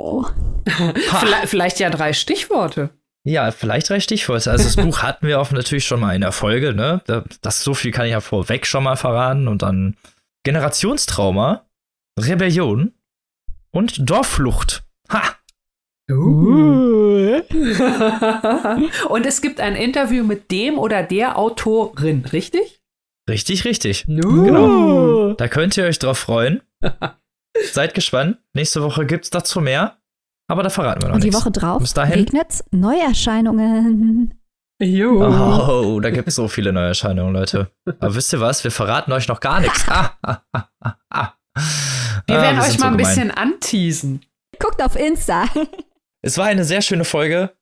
vielleicht, vielleicht ja drei Stichworte. Ja, vielleicht drei Stichworte. Also das Buch hatten wir auch natürlich schon mal in der Folge, ne? Das so viel kann ich ja vorweg schon mal verraten. Und dann Generationstrauma, Rebellion und Dorfflucht. Ha! Uh. (laughs) Und es gibt ein Interview mit dem oder der Autorin, richtig? Richtig, richtig. No. Genau. Da könnt ihr euch drauf freuen. (laughs) Seid gespannt. Nächste Woche gibt's dazu mehr. Aber da verraten wir noch Und die nichts. Woche drauf Bis dahin. regnet's Neuerscheinungen. Jo. Oh, da gibt's so viele Neuerscheinungen, Leute. Aber wisst ihr was? Wir verraten euch noch gar nichts. (laughs) Ah, ah, ah. Wir Ah, werden euch sind mal so ein bisschen anteasen. Guckt auf Insta. Es war eine sehr schöne Folge.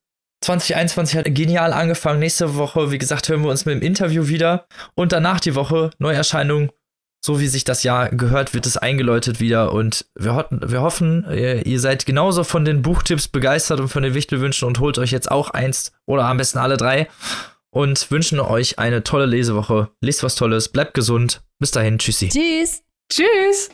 2021 hat genial angefangen. Nächste Woche, wie gesagt, hören wir uns mit dem Interview wieder. Und danach die Woche Neuerscheinung. So wie sich das Jahr gehört, wird es eingeläutet wieder. Und wir, hoffen, wir hoffen, ihr, ihr seid genauso von den Buchtipps begeistert und von den Wichtelwünschen und holt euch jetzt auch eins oder am besten alle drei. Und wünschen euch eine tolle Lesewoche. Lest was Tolles, bleibt gesund. Bis dahin, tschüssi. Tschüss. Tschüss.